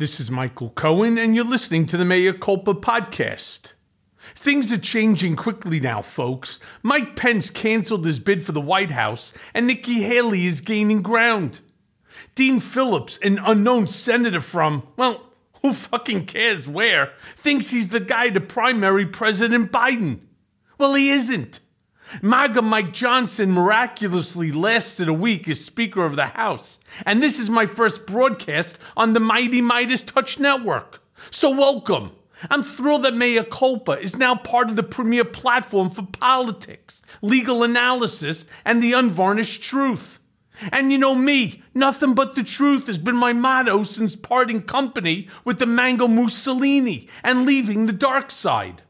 This is Michael Cohen, and you're listening to the Mea Culpa podcast. Things are changing quickly now, folks. Mike Pence canceled his bid for the White House, and Nikki Haley is gaining ground. Dean Phillips, an unknown senator from, well, who fucking cares where, thinks he's the guy to primary President Biden. Well, he isn't. MAGA Mike Johnson miraculously lasted a week as Speaker of the House, and this is my first broadcast on the Mighty Midas Touch Network. So, welcome. I'm thrilled that Mea Culpa is now part of the premier platform for politics, legal analysis, and the unvarnished truth. And you know me, nothing but the truth has been my motto since parting company with the Mango Mussolini and leaving the dark side.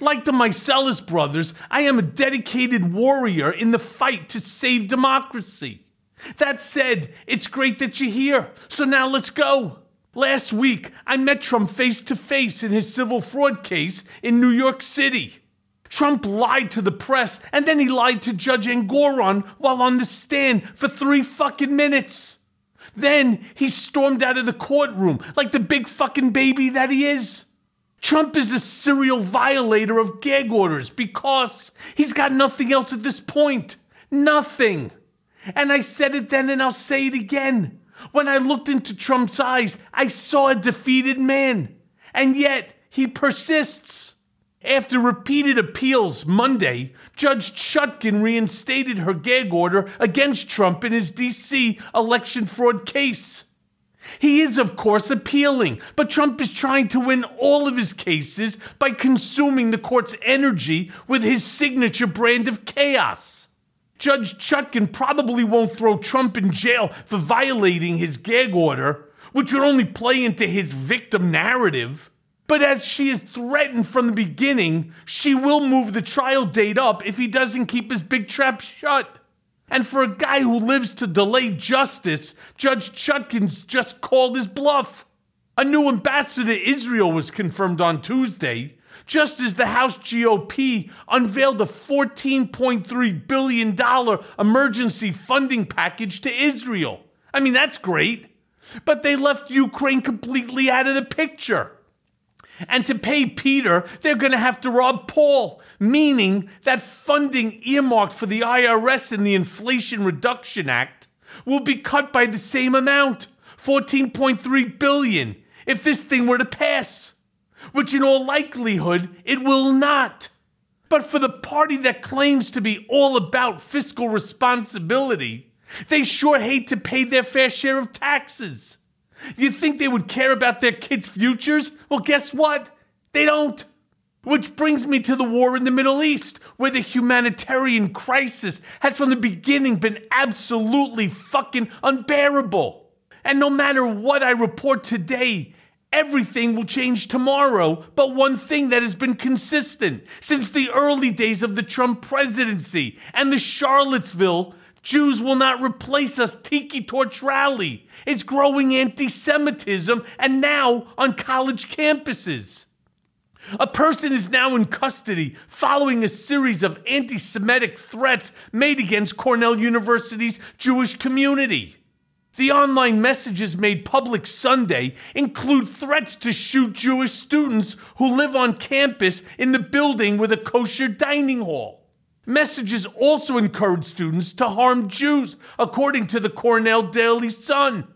Like the Meiselas brothers, I am a dedicated warrior in the fight to save democracy. That said, it's great that you're here, so now let's go. Last week, I met Trump face to face in his civil fraud case in New York City. Trump lied to the press and then he lied to Judge Engoron while on the stand for three fucking minutes. Then he stormed out of the courtroom like the big fucking baby that he is. Trump is a serial violator of gag orders because he's got nothing else at this point. Nothing. And I said it then and I'll say it again. When I looked into Trump's eyes, I saw a defeated man. And yet, he persists. After repeated appeals Monday, Judge Chutkan reinstated her gag order against Trump in his D.C. election fraud case. He is, of course, appealing, but Trump is trying to win all of his cases by consuming the court's energy with his signature brand of chaos. Judge Chutkan probably won't throw Trump in jail for violating his gag order, which would only play into his victim narrative. But as she has threatened from the beginning, she will move the trial date up if he doesn't keep his big trap shut. And for a guy who lives to delay justice, Judge Chutkan's just called his bluff. A new ambassador to Israel was confirmed on Tuesday, just as the House GOP unveiled a $14.3 billion emergency funding package to Israel. I mean, that's great. But they left Ukraine completely out of the picture. And to pay Peter, they're going to have to rob Paul, meaning that funding earmarked for the IRS in the Inflation Reduction Act will be cut by the same amount, 14.3 billion, if this thing were to pass, which in all likelihood it will not. But for the party that claims to be all about fiscal responsibility, they sure hate to pay their fair share of taxes. You think they would care about their kids' futures? Well, guess what? They don't. Which brings me to the war in the Middle East, where the humanitarian crisis has from the beginning been absolutely fucking unbearable. And no matter what I report today, everything will change tomorrow. But one thing that has been consistent since the early days of the Trump presidency and the Charlottesville Jews will not replace us tiki torch rally. It's growing anti Semitism and now on college campuses. A person is now in custody following a series of anti Semitic threats made against Cornell University's Jewish community. The online messages made public Sunday include threats to shoot Jewish students who live on campus in the building with a kosher dining hall. Messages also encourage students to harm Jews, according to the Cornell Daily Sun.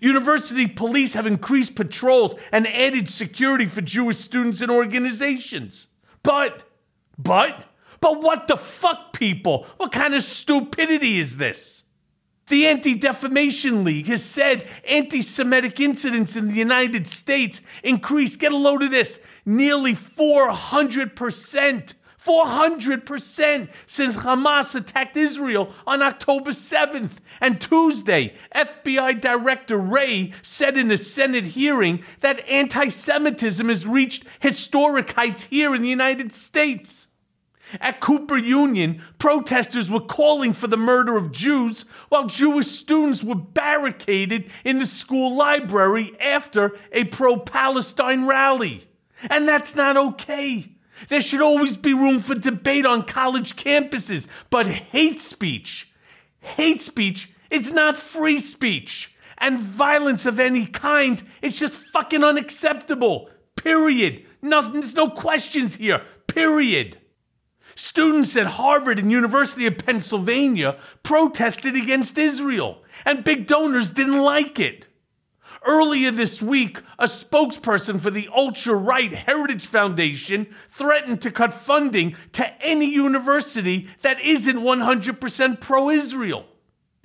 University police have increased patrols and added security for Jewish students and organizations. But, but, but what the fuck, people? What kind of stupidity is this? The Anti Defamation League has said anti Semitic incidents in the United States increased, get a load of this, nearly 400% 400% since Hamas attacked Israel on October 7th. And Tuesday, FBI Director Wray said in a Senate hearing that anti Semitism has reached historic heights here in the United States. At Cooper Union, protesters were calling for the murder of Jews while Jewish students were barricaded in the school library after a pro Palestine rally. And that's not okay. There should always be room for debate on college campuses, but hate speech, hate speech is not free speech. And violence of any kind is just fucking unacceptable. Period. No, there's no questions here. Period. Students at Harvard and University of Pennsylvania protested against Israel, and big donors didn't like it. Earlier this week, a spokesperson for the ultra right Heritage Foundation threatened to cut funding to any university that isn't 100% pro Israel.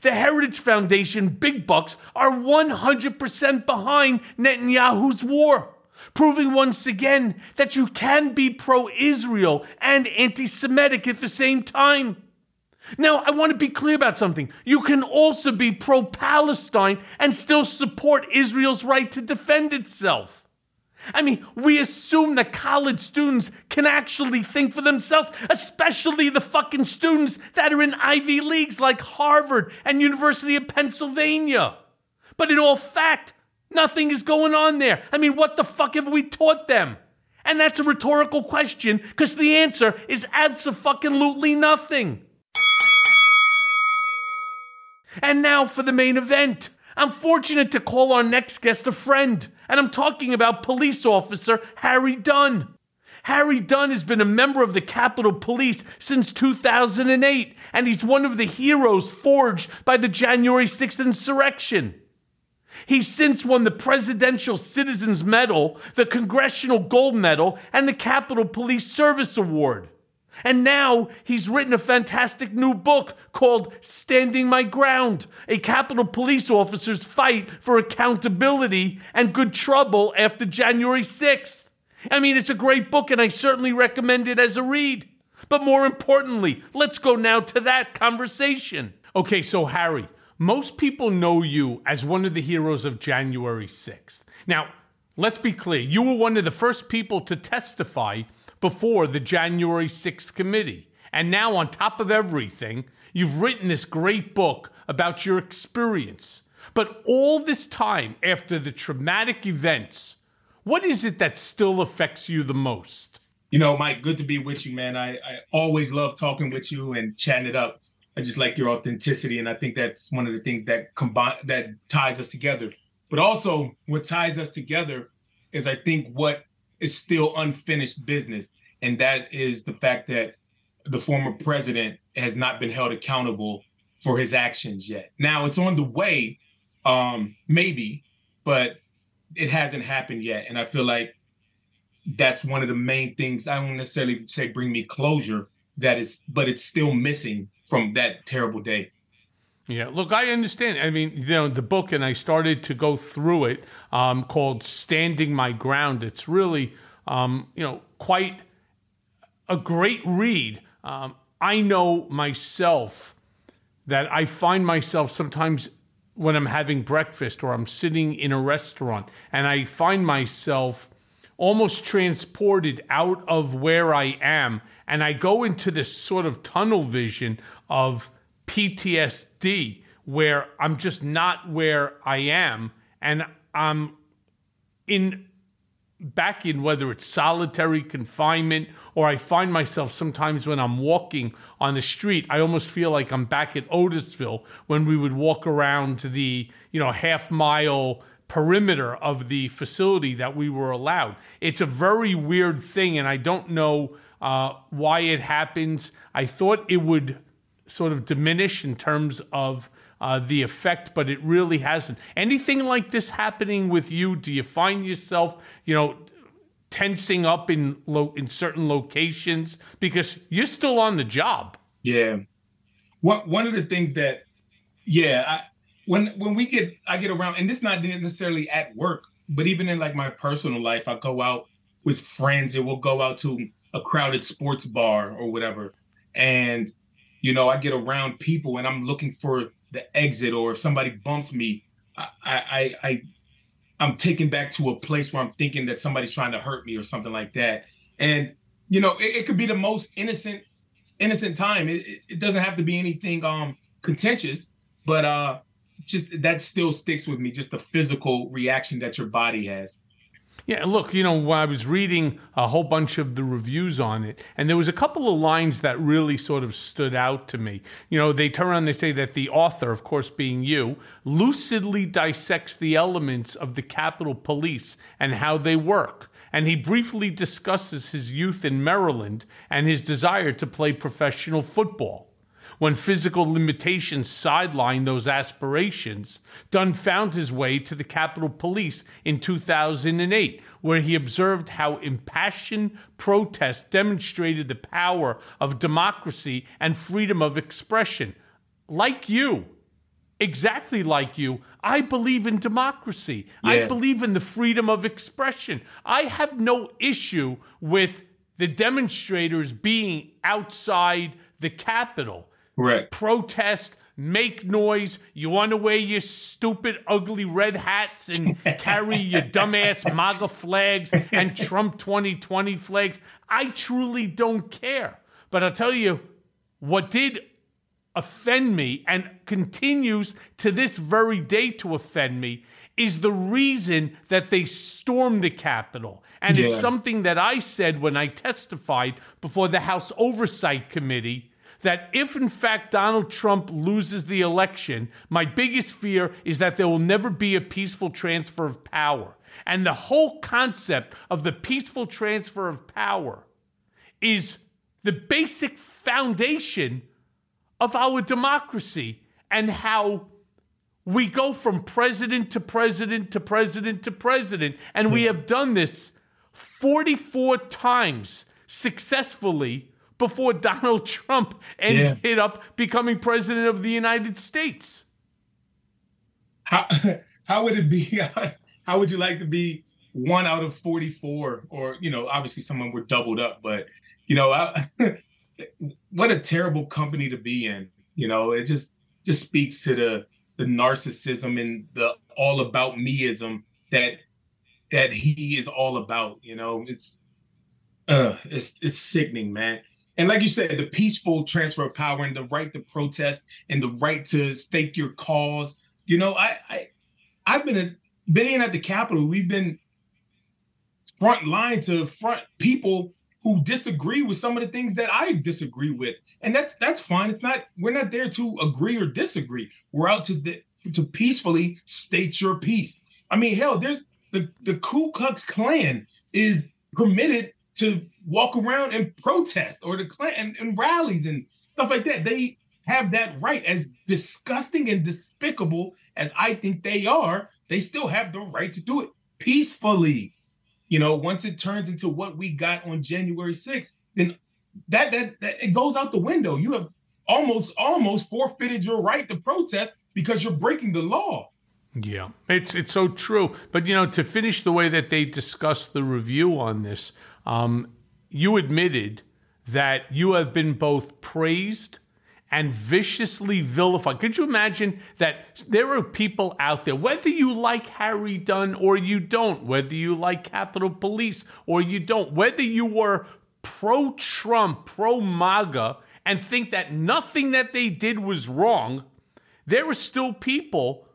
The Heritage Foundation big bucks are 100% behind Netanyahu's war proving once again that you can be pro Israel and anti Semitic at the same time. Now, I want to be clear about something. You can also be pro Palestine and still support Israel's right to defend itself. I mean, we assume that college students can actually think for themselves, especially the fucking students that are in Ivy Leagues like Harvard and University of Pennsylvania. But in all fact, Nothing is going on there. I mean, what the fuck have we taught them? And that's a rhetorical question because the answer is absolutely nothing. And now for the main event. I'm fortunate to call our next guest a friend, and I'm talking about police officer Harry Dunn. Harry Dunn has been a member of the Capitol Police since 2008, and he's one of the heroes forged by the January 6th insurrection. He's since won the Presidential Citizens Medal, the Congressional Gold Medal, and the Capitol Police Service Award. And now he's written a fantastic new book called Standing My Ground A Capitol Police Officer's Fight for Accountability and Good Trouble After January 6th. I mean, it's a great book, and I certainly recommend it as a read. But more importantly, let's go now to that conversation. Okay, so Harry, most people know you as one of the heroes of January 6th. Now, let's be clear you were one of the first people to testify before the January 6th committee. And now, on top of everything, you've written this great book about your experience. But all this time after the traumatic events, what is it that still affects you the most? You know, Mike, good to be with you, man. I, I always love talking with you and chatting it up. I just like your authenticity, and I think that's one of the things that combine that ties us together. But also, what ties us together is I think what is still unfinished business, and that is the fact that the former president has not been held accountable for his actions yet. Now it's on the way, um, maybe, but it hasn't happened yet, and I feel like that's one of the main things. I don't necessarily say bring me closure. That is, but it's still missing from that terrible day. Yeah, look, I understand. I mean, you know, the book, and I started to go through it um, called Standing My Ground. It's really, um, you know, quite a great read. Um, I know myself that I find myself sometimes when I'm having breakfast or I'm sitting in a restaurant and I find myself almost transported out of where I am and I go into this sort of tunnel vision of PTSD where I'm just not where I am and I'm in back in whether it's solitary confinement or I find myself sometimes when I'm walking on the street, I almost feel like I'm back at Otisville when we would walk around the, you know, half mile perimeter of the facility that we were allowed. It's a very weird thing, and I don't know uh, why it happens. I thought it would sort of diminish in terms of uh, the effect, but it really hasn't. Anything like this happening with you? Do you find yourself, you know, tensing up in lo- in certain locations because you're still on the job? Yeah. What one of the things that, yeah, I, when when we get I get around, and this not necessarily at work, but even in like my personal life, I go out with friends and we'll go out to a crowded sports bar or whatever, and you know I get around people and I'm looking for the exit, or if somebody bumps me, I I I I'm taken back to a place where I'm thinking that somebody's trying to hurt me or something like that. And you know, it, it could be the most innocent innocent time. It, it doesn't have to be anything um contentious, but uh just that still sticks with me, just the physical reaction that your body has. Yeah, look, you know, I was reading a whole bunch of the reviews on it, and there was a couple of lines that really sort of stood out to me. You know, they turn around, and they say that the author, of course being you, lucidly dissects the elements of the Capitol Police and how they work. And he briefly discusses his youth in Maryland and his desire to play professional football. When physical limitations sidelined those aspirations, Dunn found his way to the Capitol Police in 2008, where he observed how impassioned protests demonstrated the power of democracy and freedom of expression. Like you, exactly like you, I believe in democracy. Yeah. I believe in the freedom of expression. I have no issue with the demonstrators being outside the Capitol. Right. Protest, make noise. You want to wear your stupid, ugly red hats and carry your dumbass MAGA flags and Trump 2020 flags. I truly don't care. But I'll tell you what did offend me and continues to this very day to offend me is the reason that they stormed the Capitol. And yeah. it's something that I said when I testified before the House Oversight Committee that if in fact Donald Trump loses the election, my biggest fear is that there will never be a peaceful transfer of power. And the whole concept of the peaceful transfer of power is the basic foundation of our democracy and how we go from president to president to president to president. And we hmm. have done this 44 times successfully before Donald Trump ended yeah. up becoming president of the United States. How how would it be? How would you like to be one out of 44 or you know obviously someone were doubled up but you know I, what a terrible company to be in you know it just just speaks to the the narcissism and the all about meism that that he is all about you know it's uh it's it's sickening man and like you said, the peaceful transfer of power and the right to protest and the right to stake your cause. You know, I, I I've been a, been in at the Capitol. We've been front line to front people who disagree with some of the things that I disagree with, and that's that's fine. It's not we're not there to agree or disagree. We're out to the, to peacefully state your piece. I mean, hell, there's the the Ku Klux Klan is permitted to walk around and protest or to and, and rallies and stuff like that. They have that right. As disgusting and despicable as I think they are, they still have the right to do it peacefully. You know, once it turns into what we got on January 6th, then that that, that it goes out the window. You have almost almost forfeited your right to protest because you're breaking the law. Yeah, it's it's so true. But you know, to finish the way that they discussed the review on this, um, you admitted that you have been both praised and viciously vilified. Could you imagine that there are people out there, whether you like Harry Dunn or you don't, whether you like Capitol Police or you don't, whether you were pro Trump, pro MAGA, and think that nothing that they did was wrong, there are still people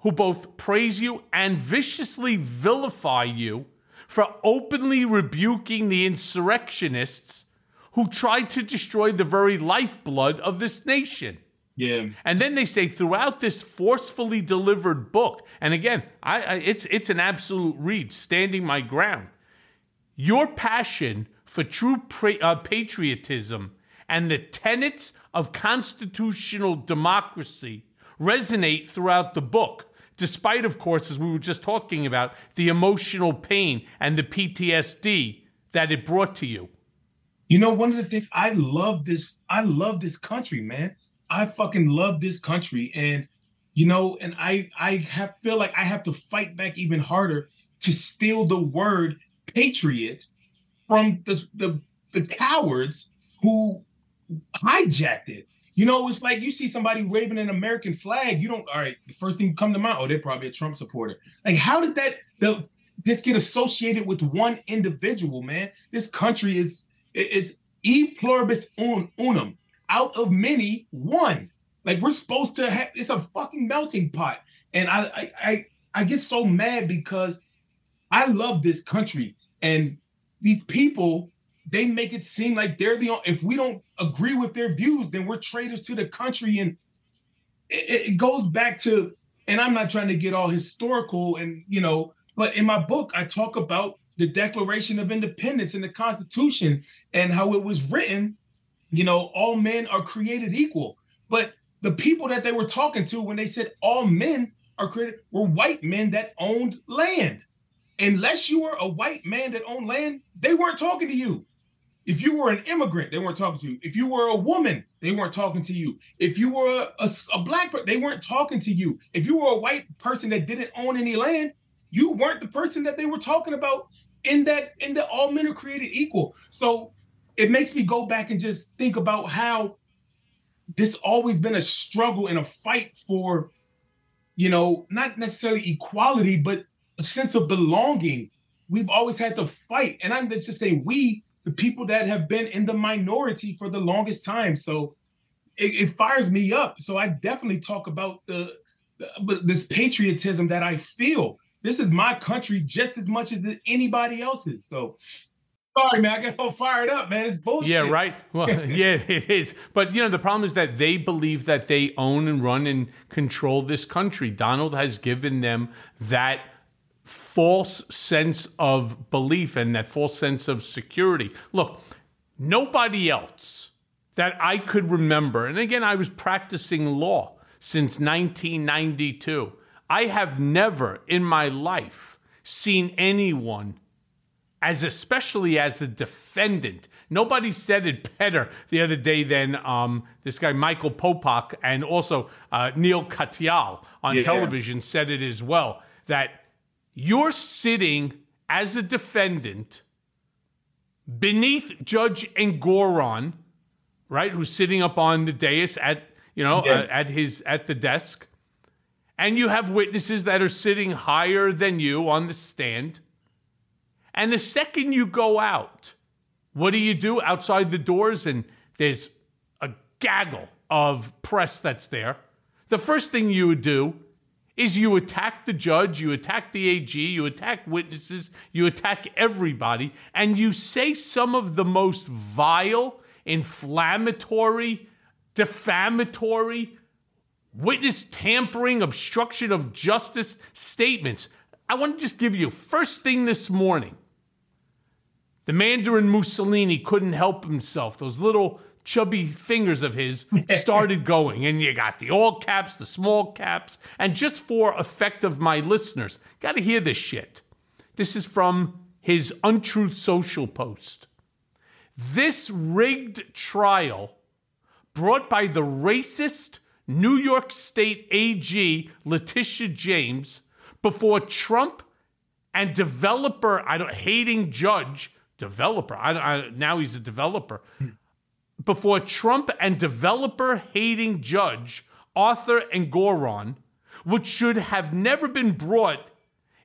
who both praise you and viciously vilify you for openly rebuking the insurrectionists who tried to destroy the very lifeblood of this nation. Yeah. And then they say throughout this forcefully delivered book, and again, I, I, it's it's an absolute read, standing my ground. Your passion for true pra- uh, patriotism and the tenets of constitutional democracy resonate throughout the book despite, of course, as we were just talking about, the emotional pain and the PTSD that it brought to you. You know, one of the things I love this, I love this country, man. I fucking love this country. And, you know, and I I have feel like I have to fight back even harder to steal the word patriot from the the, the cowards who hijacked it. You know, it's like you see somebody waving an American flag. You don't. All right, the first thing come to mind. Oh, they're probably a Trump supporter. Like, how did that the this get associated with one individual? Man, this country is it's e pluribus unum. Out of many, one. Like we're supposed to have. It's a fucking melting pot. And I I I, I get so mad because I love this country and these people they make it seem like they're the only, if we don't agree with their views, then we're traitors to the country. And it, it, goes back to, and I'm not trying to get all historical and, you know, but in my book, I talk about the Declaration of Independence and the Constitution and how it was written, you know, all men are created equal. But the people that they were talking to when they said all men are created were white men that owned land. Unless you were a white man that owned land, they weren't talking to you. If you were an immigrant, they weren't talking to you. If you were a woman, they weren't talking to you. If you were a, a, a black person, they weren't talking to you. If you were a white person that didn't own any land, you weren't the person that they were talking about in that in that all men are created equal. So it makes me go back and just think about how this always been a struggle and a fight for, you know, not necessarily equality, but a sense of belonging. We've always had to fight. And I'm just saying we the people that have been in the minority for the longest time. So it, it fires me up. So I definitely talk about the, the this patriotism that I feel. This is my country just as much as anybody else's. So sorry, man, I get all fired up, man. It's bullshit. Yeah, right. Well, yeah, it is. But you know, the problem is that they believe that they own and run and control this country. Donald has given them that false sense of belief and that false sense of security. Look, nobody else that I could remember, and again, I was practicing law since 1992. I have never in my life seen anyone as especially as a defendant. Nobody said it better the other day than um, this guy Michael Popok and also uh, Neil Katyal on yeah. television said it as well. That you're sitting as a defendant beneath Judge Engoron, right? Who's sitting up on the dais at you know yeah. uh, at his at the desk, and you have witnesses that are sitting higher than you on the stand. And the second you go out, what do you do outside the doors? And there's a gaggle of press that's there. The first thing you would do is you attack the judge, you attack the AG, you attack witnesses, you attack everybody, and you say some of the most vile, inflammatory, defamatory, witness tampering, obstruction of justice statements. I want to just give you first thing this morning. The Mandarin Mussolini couldn't help himself. Those little chubby fingers of his started going. And you got the all caps, the small caps. And just for effect of my listeners, got to hear this shit. This is from his Untruth Social post. This rigged trial brought by the racist New York State AG Letitia James before Trump and developer, I don't hating judge, developer. I, I, now he's a developer hmm. Before Trump and developer hating judge Arthur Engoron, which should have never been brought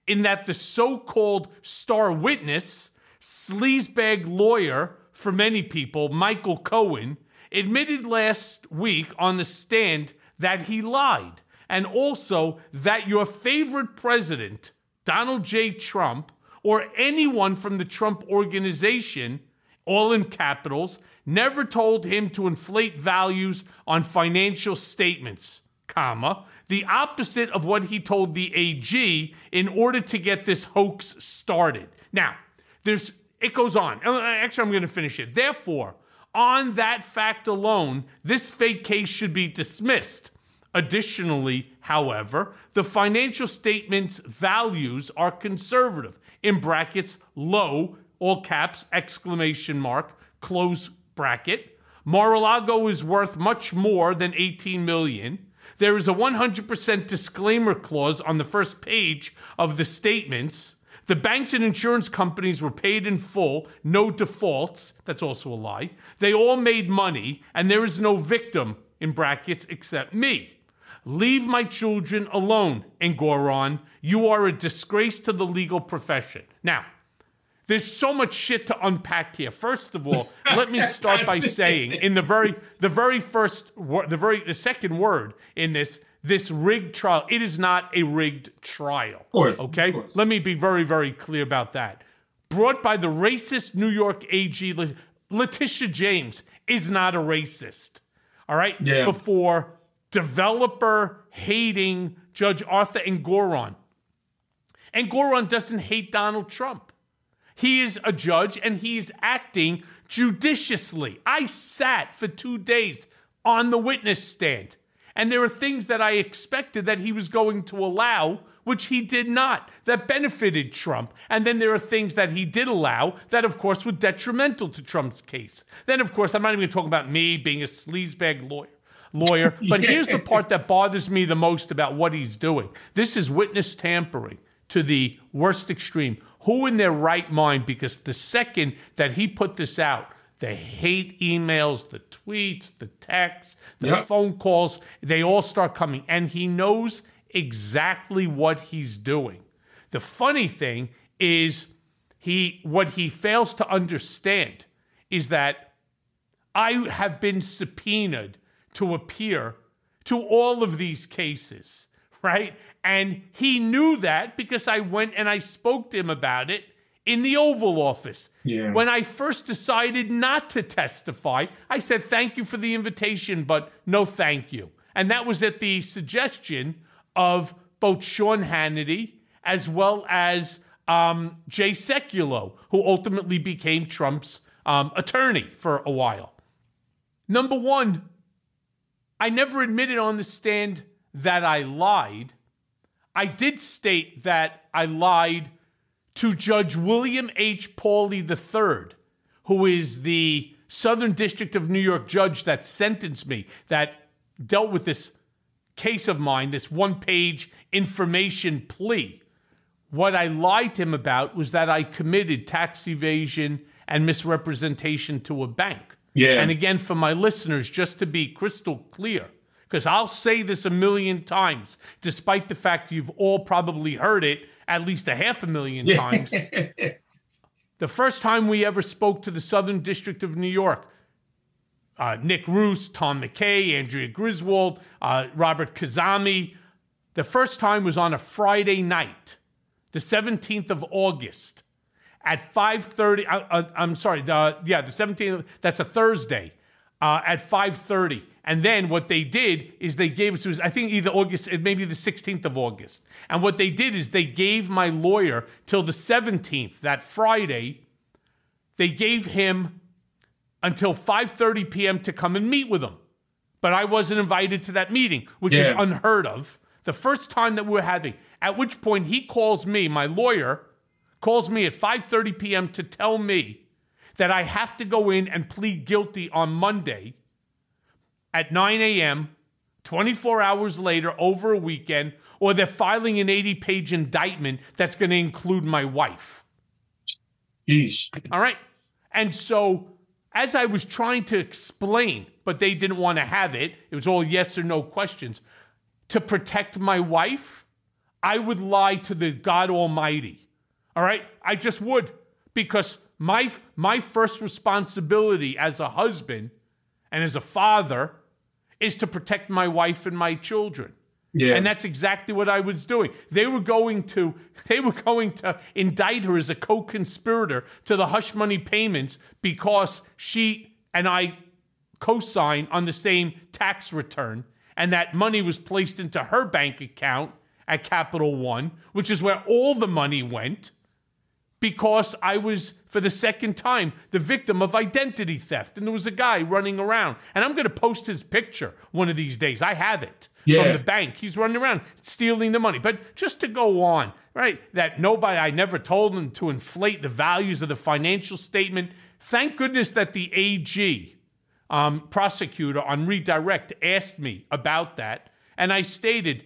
in that the so called star witness, sleazebag lawyer for many people, Michael Cohen, admitted last week on the stand that he lied, and also that your favorite president, Donald J. Trump, or anyone from the Trump organization, all in capitals, never told him to inflate values on financial statements, comma, the opposite of what he told the AG in order to get this hoax started. Now, there's it goes on. Uh, actually, I'm going to finish it. Therefore, on that fact alone, this fake case should be dismissed. Additionally, however, the financial statements values are conservative, in brackets, low, all caps, exclamation mark, close bracket. Mar-a-Lago is worth much more than 18 million. There is a 100% disclaimer clause on the first page of the statements. The banks and insurance companies were paid in full, no defaults. That's also a lie. They all made money, and there is no victim, in brackets, except me. Leave my children alone, Engoron. You are a disgrace to the legal profession. Now, there's so much shit to unpack here. First of all, let me start by saying in the very the very first the very the second word in this this rigged trial, it is not a rigged trial. Of course. Okay? Of course. Let me be very very clear about that. Brought by the racist New York AG Letitia James is not a racist. All right? Yeah. Before developer hating Judge Arthur Engoron. Engoron doesn't hate Donald Trump. He is a judge and he's acting judiciously. I sat for two days on the witness stand, and there are things that I expected that he was going to allow, which he did not, that benefited Trump. And then there are things that he did allow that, of course, were detrimental to Trump's case. Then, of course, I'm not even talking about me being a sleazebag lawyer. Lawyer, but here's the part that bothers me the most about what he's doing. This is witness tampering to the worst extreme. Who in their right mind? Because the second that he put this out, the hate emails, the tweets, the texts, the Yep. phone calls, they all start coming. And he knows exactly what he's doing. The funny thing is he what he fails to understand is that I have been subpoenaed to appear to all of these cases, right? And he knew that because I went and I spoke to him about it in the Oval Office. Yeah. When I first decided not to testify, I said, Thank you for the invitation, but no thank you. And that was at the suggestion of both Sean Hannity as well as um, Jay Sekulow, who ultimately became Trump's um, attorney for a while. Number one, I never admitted on the stand that I lied. I did state that I lied to Judge William H. Pauley III, who is the Southern District of New York judge that sentenced me, that dealt with this case of mine, this one page information plea. What I lied to him about was that I committed tax evasion and misrepresentation to a bank. Yeah. And again, for my listeners, just to be crystal clear, because I'll say this a million times, despite the fact you've all probably heard it at least a half a million times. the first time we ever spoke to the Southern District of New York, uh, Nick Roos, Tom McKay, Andrea Griswold, uh, Robert Khuzami, the first time was on a Friday night, the 17th of August at 5.30 uh, uh, i'm sorry the, yeah the 17th that's a thursday uh, at 5.30 and then what they did is they gave us was i think either august maybe the 16th of august. And what they did is they gave my lawyer till the 17th that friday they gave him until 5.30 p.m to come and meet with him. But i wasn't invited to that meeting which is unheard of. The first time that we were having at which point he calls me my lawyer calls me at 5:30 p.m. to tell me that I have to go in and plead guilty on Monday at 9 a.m. 24 hours later over a weekend or they're filing an 80-page indictment that's going to include my wife. Yeesh. All right? And so as I was trying to explain, but they didn't want to have it, it was all yes or no questions. To protect my wife, I would lie to the God Almighty. All right? I just would because my my first responsibility as a husband and as a father is to protect my wife and my children. Yeah. And that's exactly what I was doing. They were going to they were going to indict her as a co-conspirator to the hush money payments because she and I co-signed on the same tax return and that money was placed into her bank account at Capital One, which is where all the money went because I was, for the second time, the victim of identity theft. And there was a guy running around. And I'm going to post his picture one of these days. I have it from the bank. He's running around stealing the money. But just to go on, right, that nobody, I never told him to inflate the values of the financial statement. Thank goodness that the AG um, prosecutor on redirect asked me about that. And I stated,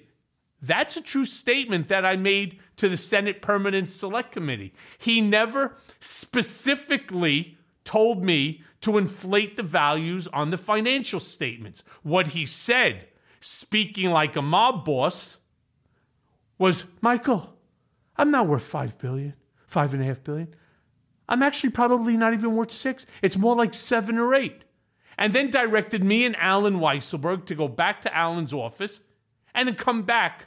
That's a true statement that I made to the Senate Permanent Select Committee. He never specifically told me to inflate the values on the financial statements. What he said, speaking like a mob boss, was Michael, I'm not worth five billion, five and a half billion. I'm actually probably not even worth six. It's more like seven or eight. And then directed me and Allen Weisselberg to go back to Allen's office and then come back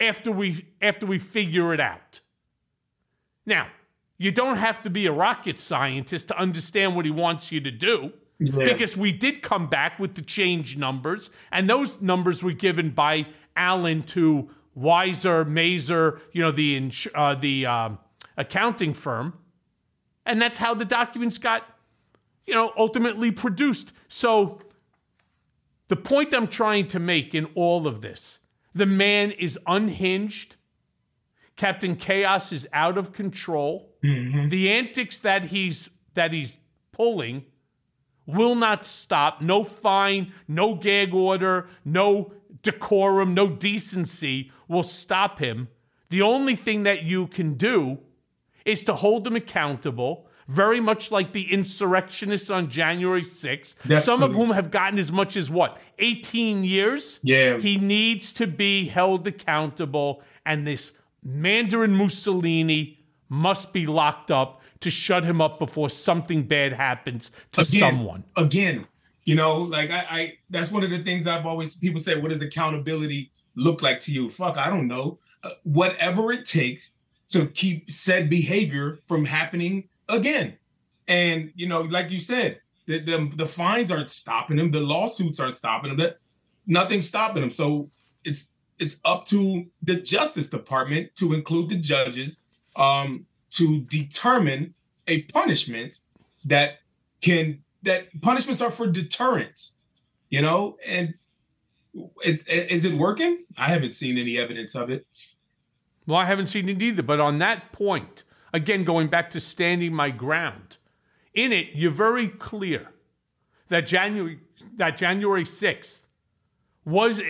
after we after we figure it out. Now, you don't have to be a rocket scientist to understand what he wants you to do. Yeah. Because we did come back with the change numbers, and those numbers were given by Allen to WeiserMazars, you know, the uh, the uh, accounting firm, and that's how the documents got, you know, ultimately produced. So, the point I'm trying to make in all of this, the man is unhinged. Captain Chaos is out of control. Mm-hmm. The antics that he's that he's pulling will not stop. No fine, no gag order, no decorum, no decency will stop him. The only thing that you can do is to hold him accountable, very much like the insurrectionists on January 6th, Definitely. some of whom have gotten as much as what, 18 years? Yeah. He needs to be held accountable, and this Mandarin Mussolini must be locked up to shut him up before something bad happens to again, someone. Again, you know, like I, I, that's one of the things I've always people say, what does accountability look like to you? Fuck, I don't know. Uh, whatever it takes to keep said behavior from happening again. And you know, like you said, the the, the fines aren't stopping them, the lawsuits aren't stopping them, that nothing's stopping them. So it's it's up to the Justice Department to include the judges um, to determine a punishment that can that punishments are for deterrence, you know, and it's is it working? I haven't seen any evidence of it. Well, I haven't seen it either. But on that point, again, going back to standing my ground, in it you're very clear that January that January sixth was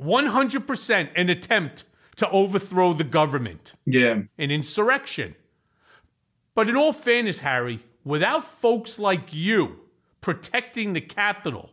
100% an attempt to overthrow the government. Yeah. An insurrection. But in all fairness, Harry, without folks like you protecting the Capitol,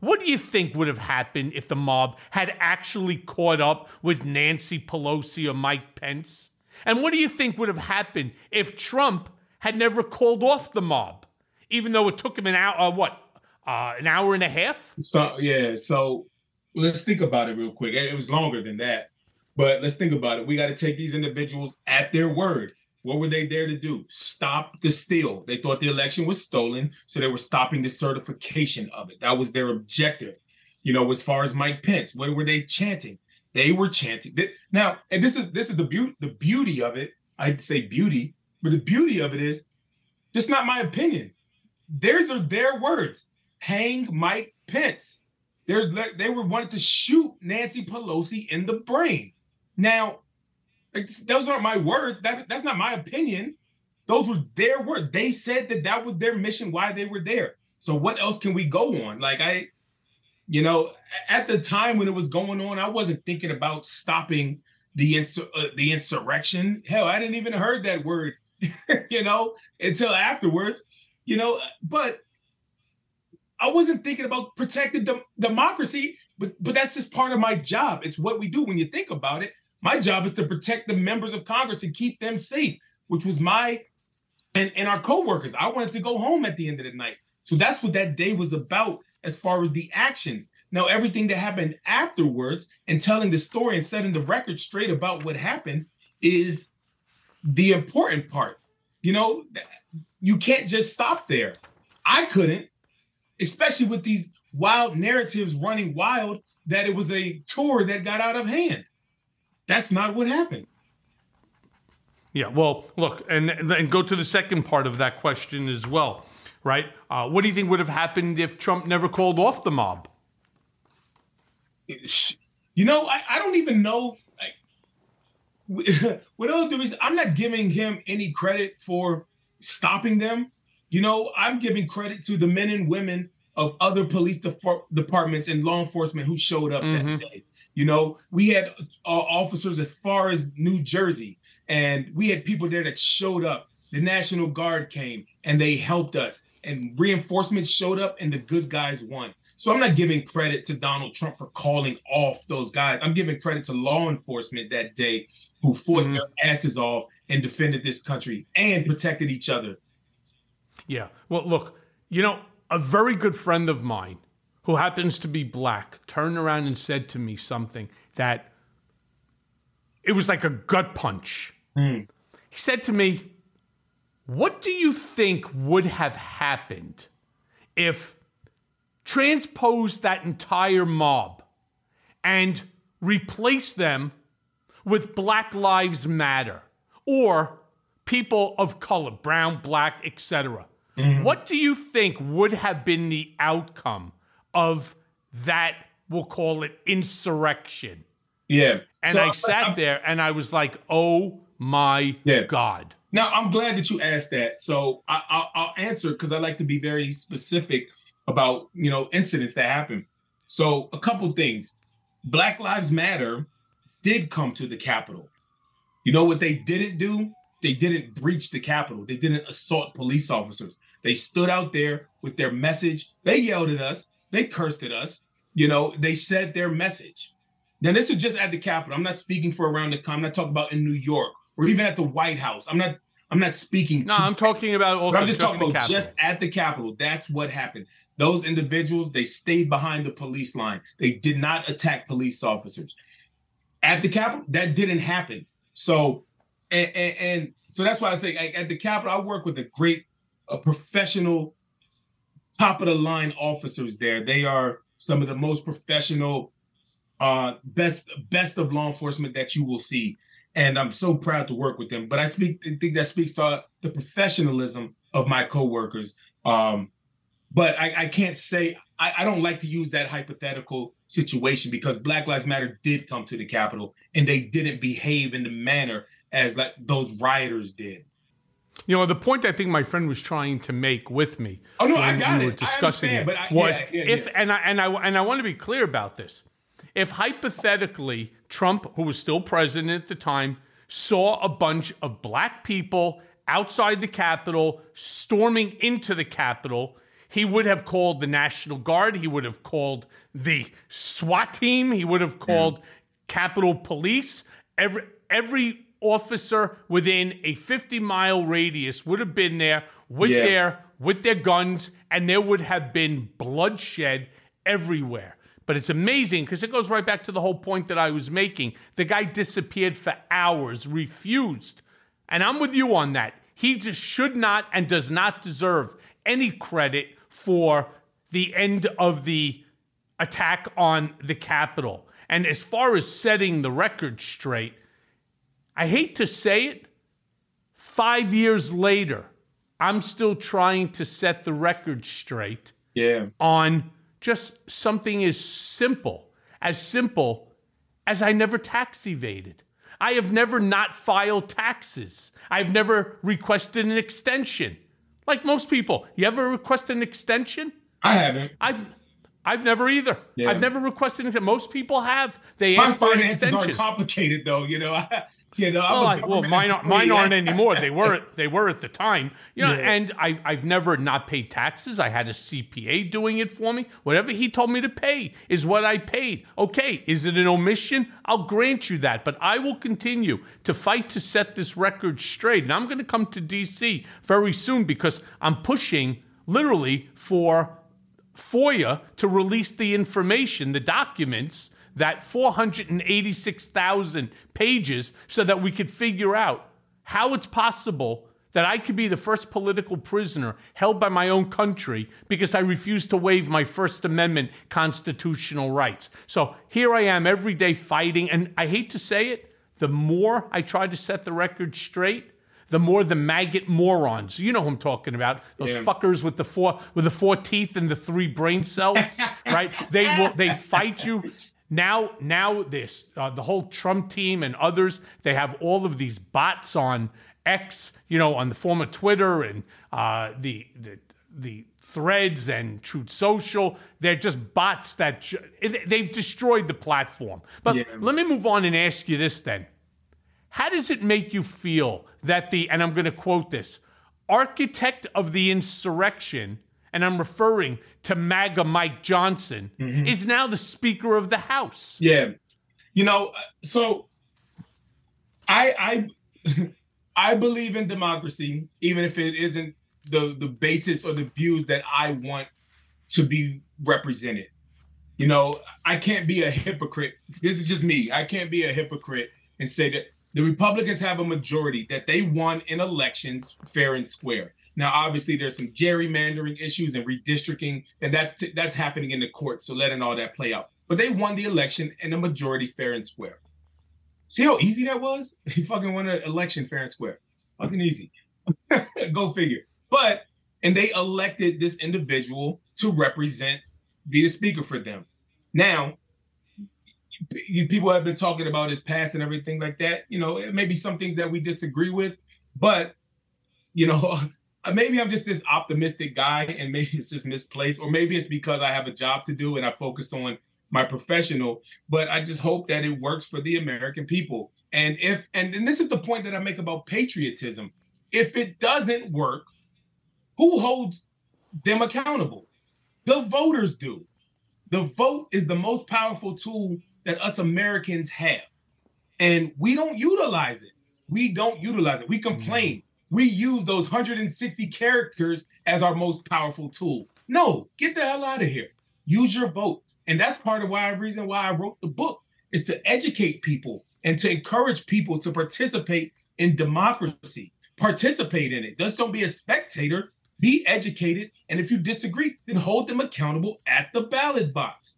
what do you think would have happened if the mob had actually caught up with Nancy Pelosi or Mike Pence? And what do you think would have happened if Trump had never called off the mob, even though it took him an hour, uh, what, uh, an hour and a half? So yeah, so let's think about it real quick. It was longer than that, but let's think about it. We got to take these individuals at their word. What were they there to do? Stop the steal. They thought the election was stolen, so they were stopping the certification of it. That was their objective. You know, as far as Mike Pence, what were they chanting? They were chanting. Now, and this is this is the beauty the beauty of it. I'd say beauty, but the beauty of it is, this not my opinion. Theirs are their words. Hang Mike Pence. They're, they were wanted to shoot Nancy Pelosi in the brain. Now, those aren't my words. That, that's not my opinion. Those were their words. They said that that was their mission, why they were there. So what else can we go on? Like I, you know, at the time when it was going on, I wasn't thinking about stopping the insur- uh, the insurrection. Hell, I didn't even heard that word, you know, until afterwards. You know, but I wasn't thinking about protecting dem- democracy, but but that's just part of my job. It's what we do when you think about it. My job is to protect the members of Congress and keep them safe, which was my and, and our co-workers. I wanted to go home at the end of the night. So that's what that day was about as far as the actions. Now, everything that happened afterwards and telling the story and setting the record straight about what happened is the important part. You know, you can't just stop there. I couldn't especially with these wild narratives running wild that it was a tour that got out of hand. That's not what happened. Yeah, well, look, and and go to the second part of that question as well, right? Uh, what do you think would have happened if Trump never called off the mob? You know, I, I don't even know. Like, with all due reason, I'm not giving him any credit for stopping them you know, I'm giving credit to the men and women of other police de- departments and law enforcement who showed up mm-hmm. that day. You know, we had uh, officers as far as New Jersey, and we had people there that showed up. The National Guard came and they helped us, and reinforcements showed up, and the good guys won. So I'm not giving credit to Donald Trump for calling off those guys. I'm giving credit to law enforcement that day who fought mm-hmm. their asses off and defended this country and protected each other. Yeah. Well, look, you know, a very good friend of mine who happens to be black, turned around and said to me something that it was like a gut punch. Mm. He said to me, What do you think would have happened if transpose that entire mob and replace them with Black Lives Matter or people of color, brown, black, etc.? Mm. What do you think would have been the outcome of that, we'll call it insurrection. Yeah. And so I sat I, there and I was like, oh my yeah. God. Now, I'm glad that you asked that. So I, will answer because I like to be very specific about, you know, incidents that happen. So a couple things. Black Lives Matter did come to the Capitol. You know what they didn't do? They didn't breach the Capitol. They didn't assault police officers. They stood out there with their message. They yelled at us. They cursed at us. You know, they said their message. Now, this is just at the Capitol. I'm not speaking for around the. Country. I'm not talking about in New York or even at the White House. I'm not. I'm not speaking. No, I'm talking about also. I'm just, just talking about just at the Capitol. That's what happened. Those individuals they stayed behind the police line. They did not attack police officers at the Capitol. That didn't happen. So, and, and, and so that's why I say at the Capitol, I work with a great, a professional top of the line officers there. They are some of the most professional, uh, best best of law enforcement that you will see, and I'm so proud to work with them. But I speak I think that speaks to the professionalism of my coworkers. Um, but I, I can't say I, I don't like to use that hypothetical situation because Black Lives Matter did come to the Capitol and they didn't behave in the manner as like those rioters did. You know, the point I think my friend was trying to make with me. Oh no, I got we it. discussing it I, was yeah, yeah, if yeah. and I and I and I want to be clear about this. If hypothetically Trump, who was still president at the time, saw a bunch of black people outside the Capitol storming into the Capitol, he would have called the National Guard. He would have called the SWAT team. He would have called Capitol Police. Every every officer within a 50 mile radius would have been there with yeah. their with their guns and there would have been bloodshed everywhere but it's amazing because it goes right back to the whole point that I was making the guy disappeared for hours refused and I'm with you on that he just should not and does not deserve any credit for the end of the attack on the Capitol. And as far as setting the record straight, I hate to say it, five years later, I'm still trying to set the record straight yeah. on just something as simple, as simple as I never tax evaded. I have never not filed taxes. I've never requested an extension. Like most people, you ever request an extension? I haven't. I've I've never either. Yeah. I've never requested it. Most people have. They My finances are complicated, though. You know, You know, well, I, well mine, aren't, mine aren't anymore. They were they were at the time. You know, yeah. and I, I've never not paid taxes. I had a CPA doing it for me. Whatever he told me to pay is what I paid. Okay, is it an omission? I'll grant you that, but I will continue to fight to set this record straight. And I'm going to come to DC very soon because I'm pushing literally for FOIA to release the information, the documents that 486,000 pages so that we could figure out how it's possible that I could be the first political prisoner held by my own country because I refused to waive my First Amendment constitutional rights. So here I am every day fighting, and I hate to say it, the more I try to set the record straight, the more the maggot morons, you know who I'm talking about, those yeah. fuckers with the four with the four teeth and the three brain cells, right? They will they fight you now, now this uh, the whole Trump team and others they have all of these bots on X, you know, on the former Twitter and uh, the, the the threads and Truth Social. They're just bots that ju- they've destroyed the platform. But Yeah. let me move on and ask you this then. How does it make you feel that the, and I'm going to quote this, architect of the insurrection, and I'm referring to MAGA Mike Johnson, mm-hmm. is now the Speaker of the House? Yeah. You know, so I I I believe in democracy, even if it isn't the the basis or the views that I want to be represented. You know, I can't be a hypocrite. This is just me. I can't be a hypocrite and say that the Republicans have a majority that they won in elections fair and square. Now, obviously, there's some gerrymandering issues and redistricting, and that's that's happening in the courts. So letting all that play out. But they won the election in a majority fair and square. See how easy that was? He fucking won an election fair and square. Fucking easy. Go figure. But and they elected this individual to represent, be the speaker for them. Now, people have been talking about his past and everything like that. You know, it may be some things that we disagree with, but you know, Uh, maybe I'm just this optimistic guy, and maybe it's just misplaced, or maybe it's because I have a job to do and I focus on my professional. But I just hope that it works for the American people. And if and, and this is the point that I make about patriotism. If it doesn't work, who holds them accountable? The voters do. The vote is the most powerful tool that us Americans have. And we don't utilize it. We don't utilize it. We mm-hmm. complain. We use those 160 characters as our most powerful tool. No, get the hell out of here. Use your vote. And that's part of why reason why I wrote the book is to educate people and to encourage people to participate in democracy. Participate in it. Just don't be a spectator. Be educated. And if you disagree, then hold them accountable at the ballot box.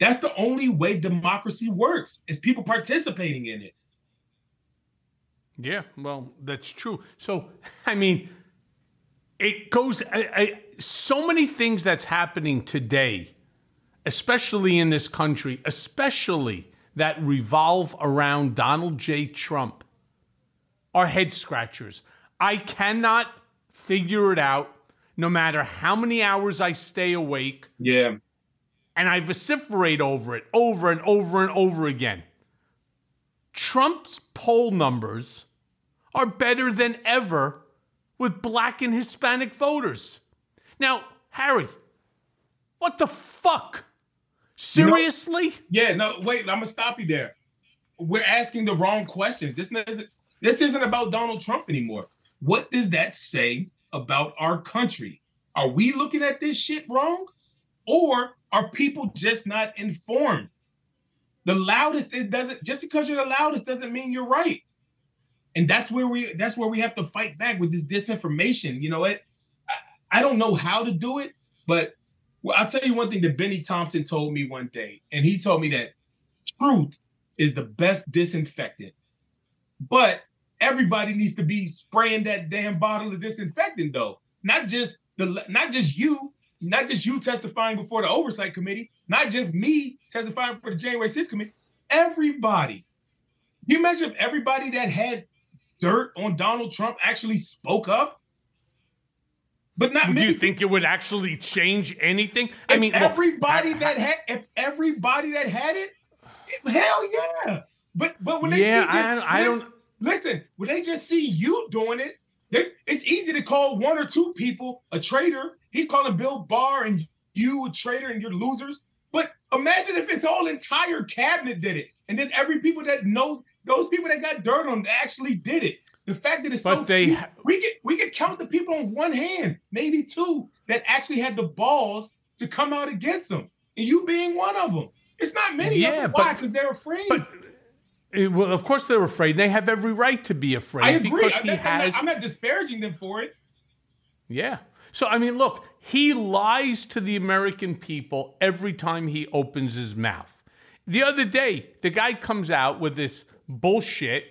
That's the only way democracy works, is people participating in it. Yeah, well, that's true. So, I mean, it goes I, I, so many things that's happening today, especially in this country, especially that revolve around Donald J. Trump, are head scratchers. I cannot figure it out, no matter how many hours I stay awake, Yeah. and I vociferate over it over and over and over again. Trump's poll numbers are better than ever with black and Hispanic voters. Now, Harry, what the fuck? Seriously? Yeah, no, wait, I'm gonna stop you there. We're asking the wrong questions. This isn't this isn't about Donald Trump anymore. What does that say about our country? Are we looking at this shit wrong? Or are people just not informed? The loudest, it doesn't just because you're the loudest doesn't mean you're right. And that's where we that's where we have to fight back with this disinformation. You know what? I, I don't know how to do it, but well, I'll tell you one thing that Bennie Thompson told me one day, and he told me that truth is the best disinfectant. But everybody needs to be spraying that damn bottle of disinfectant, though. Not just the not just you, not just you testifying before the oversight committee, not just me testifying for the January 6th committee. Everybody. You imagine if everybody that had dirt on Donald Trump actually spoke up? But not Do you think it would actually change anything? I mean, look, everybody ha- that had if everybody that had it, hell yeah. But but when they Yeah, see I- when I don't- listen. When they just see you doing it, they, it's easy to call one or two people a traitor. He's calling Bill Barr and you a traitor and you're losers. But imagine if its whole entire cabinet did it, and then every people that knows those people that got dirt on actually did it. The fact that it's But so they few, we could we could count the people on one hand, maybe two, that actually had the balls to come out against them, and you being one of them. It's not many Yeah, but- Why? Because they're afraid. But eh, well, of course they're afraid. They have every right to be afraid I agree. because I, he has. not, I'm not disparaging them for it. Yeah. So I mean, look, he lies to the American people every time he opens his mouth. The other day, the guy comes out with this bullshit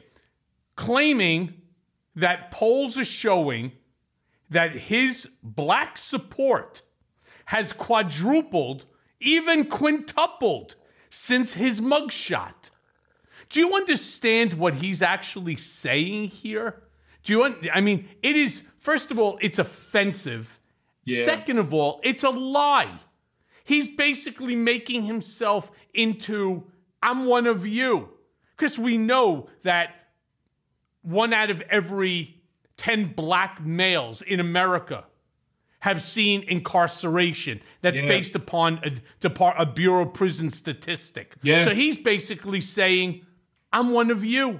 claiming that polls are showing that his black support has quadrupled, even quintupled since his mugshot. Do you understand what he's actually saying here? Do you? Un- I mean, it is. First of all, it's offensive, Yeah. Second of all, it's a lie. He's basically making himself into I'm one of you. Because we know that one out of every 10 black males in America have seen incarceration that's yeah. based upon a, a Bureau of Prison statistic. Yeah. So he's basically saying, I'm one of you.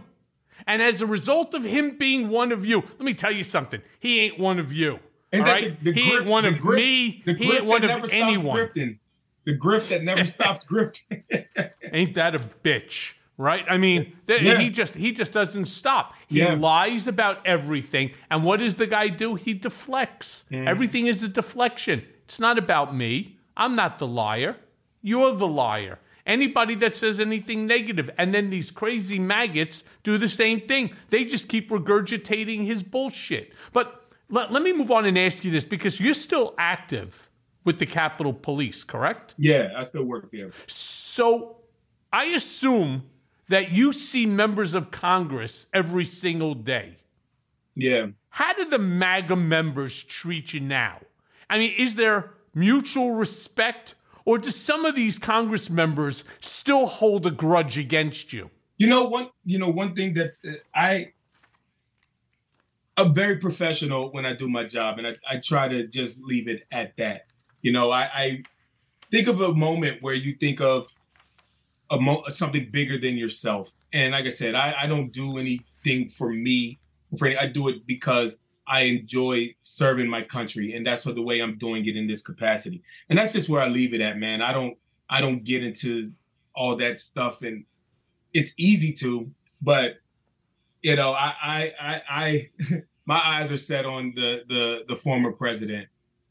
And as a result of him being one of you, let me tell you something. He ain't one of you. all right? The, the he ain't one of grip, me. he ain't one of anyone. Grifting. The grift that never stops grifting. ain't that a bitch? right? I mean, th- yeah. he just he just doesn't stop. He yeah. lies about everything, and what does the guy do? He deflects. Mm. Everything is a deflection. It's not about me. I'm not the liar. You're the liar. Anybody that says anything negative, and then these crazy maggots do the same thing. They just keep regurgitating his bullshit. But let, let me move on and ask you this because you're still active with the Capitol Police, correct? Yeah, I still work there. So I assume that you see members of Congress every single day. Yeah. How do the MAGA members treat you now? I mean, is there mutual respect, or do some of these Congress members still hold a grudge against you? You know, one. You know, one thing that uh, I. I'm very professional when I do my job, and I, I try to just leave it at that. You know, I, I think of a moment where you think of a mo- something bigger than yourself. And like I said, I, I don't do anything for me. For any, I do it because I enjoy serving my country, and that's what the way I'm doing it in this capacity. And that's just where I leave it at, man. I don't I don't get into all that stuff, and it's easy to, but you know, I I I, I my eyes are set on the the the former president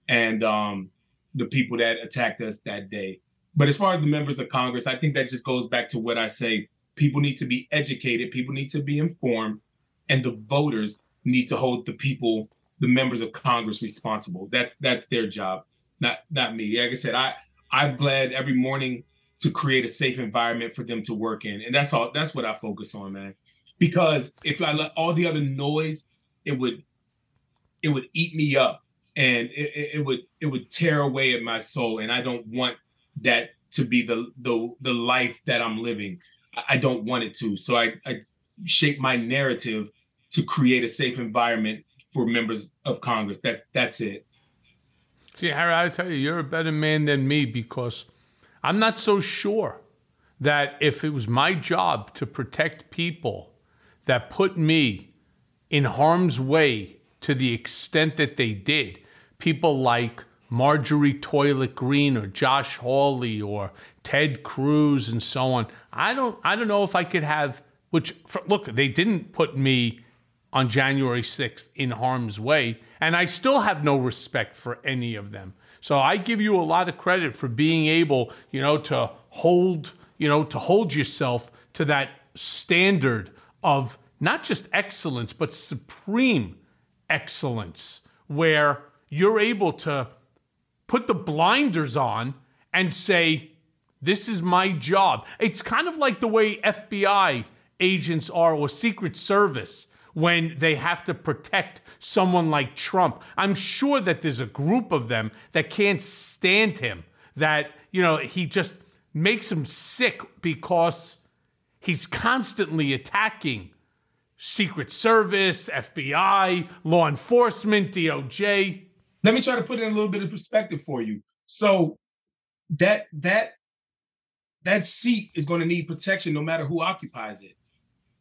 and um the people that attacked us that day. But as far as the members of Congress, I think that just goes back to what I say. People need to be educated, people need to be informed, and the voters need to hold the people, the members of Congress responsible. That's that's their job, not not me. Like I said, I I'm glad every morning to create a safe environment for them to work in. And that's all that's what I focus on, man. Because if I let all the other noise, it would it would eat me up and it, it would it would tear away at my soul. And I don't want that to be the the the life that I'm living. I don't want it to. So I, I shape my narrative to create a safe environment for members of Congress. That that's it. See, Harry, I tell you, you're a better man than me because I'm not so sure that if it was my job to protect people that put me in harm's way to the extent that they did, people like Marjorie Taylor Greene or Josh Hawley or Ted Cruz and so on. I don't I don't know if I could have which for, look, they didn't put me on January 6th in harm's way and I still have no respect for any of them. So I give you a lot of credit for being able, you know, to hold, you know, to hold yourself to that standard of not just excellence but supreme excellence where you're able to put the blinders on and say, This is my job. It's kind of like the way FBI agents are or Secret Service when they have to protect someone like Trump. I'm sure that there's a group of them that can't stand him, that, you know, he just makes them sick because he's constantly attacking Secret Service, FBI, law enforcement, DOJ let me try to put in a little bit of perspective for you. So that that that seat is going to need protection no matter who occupies it.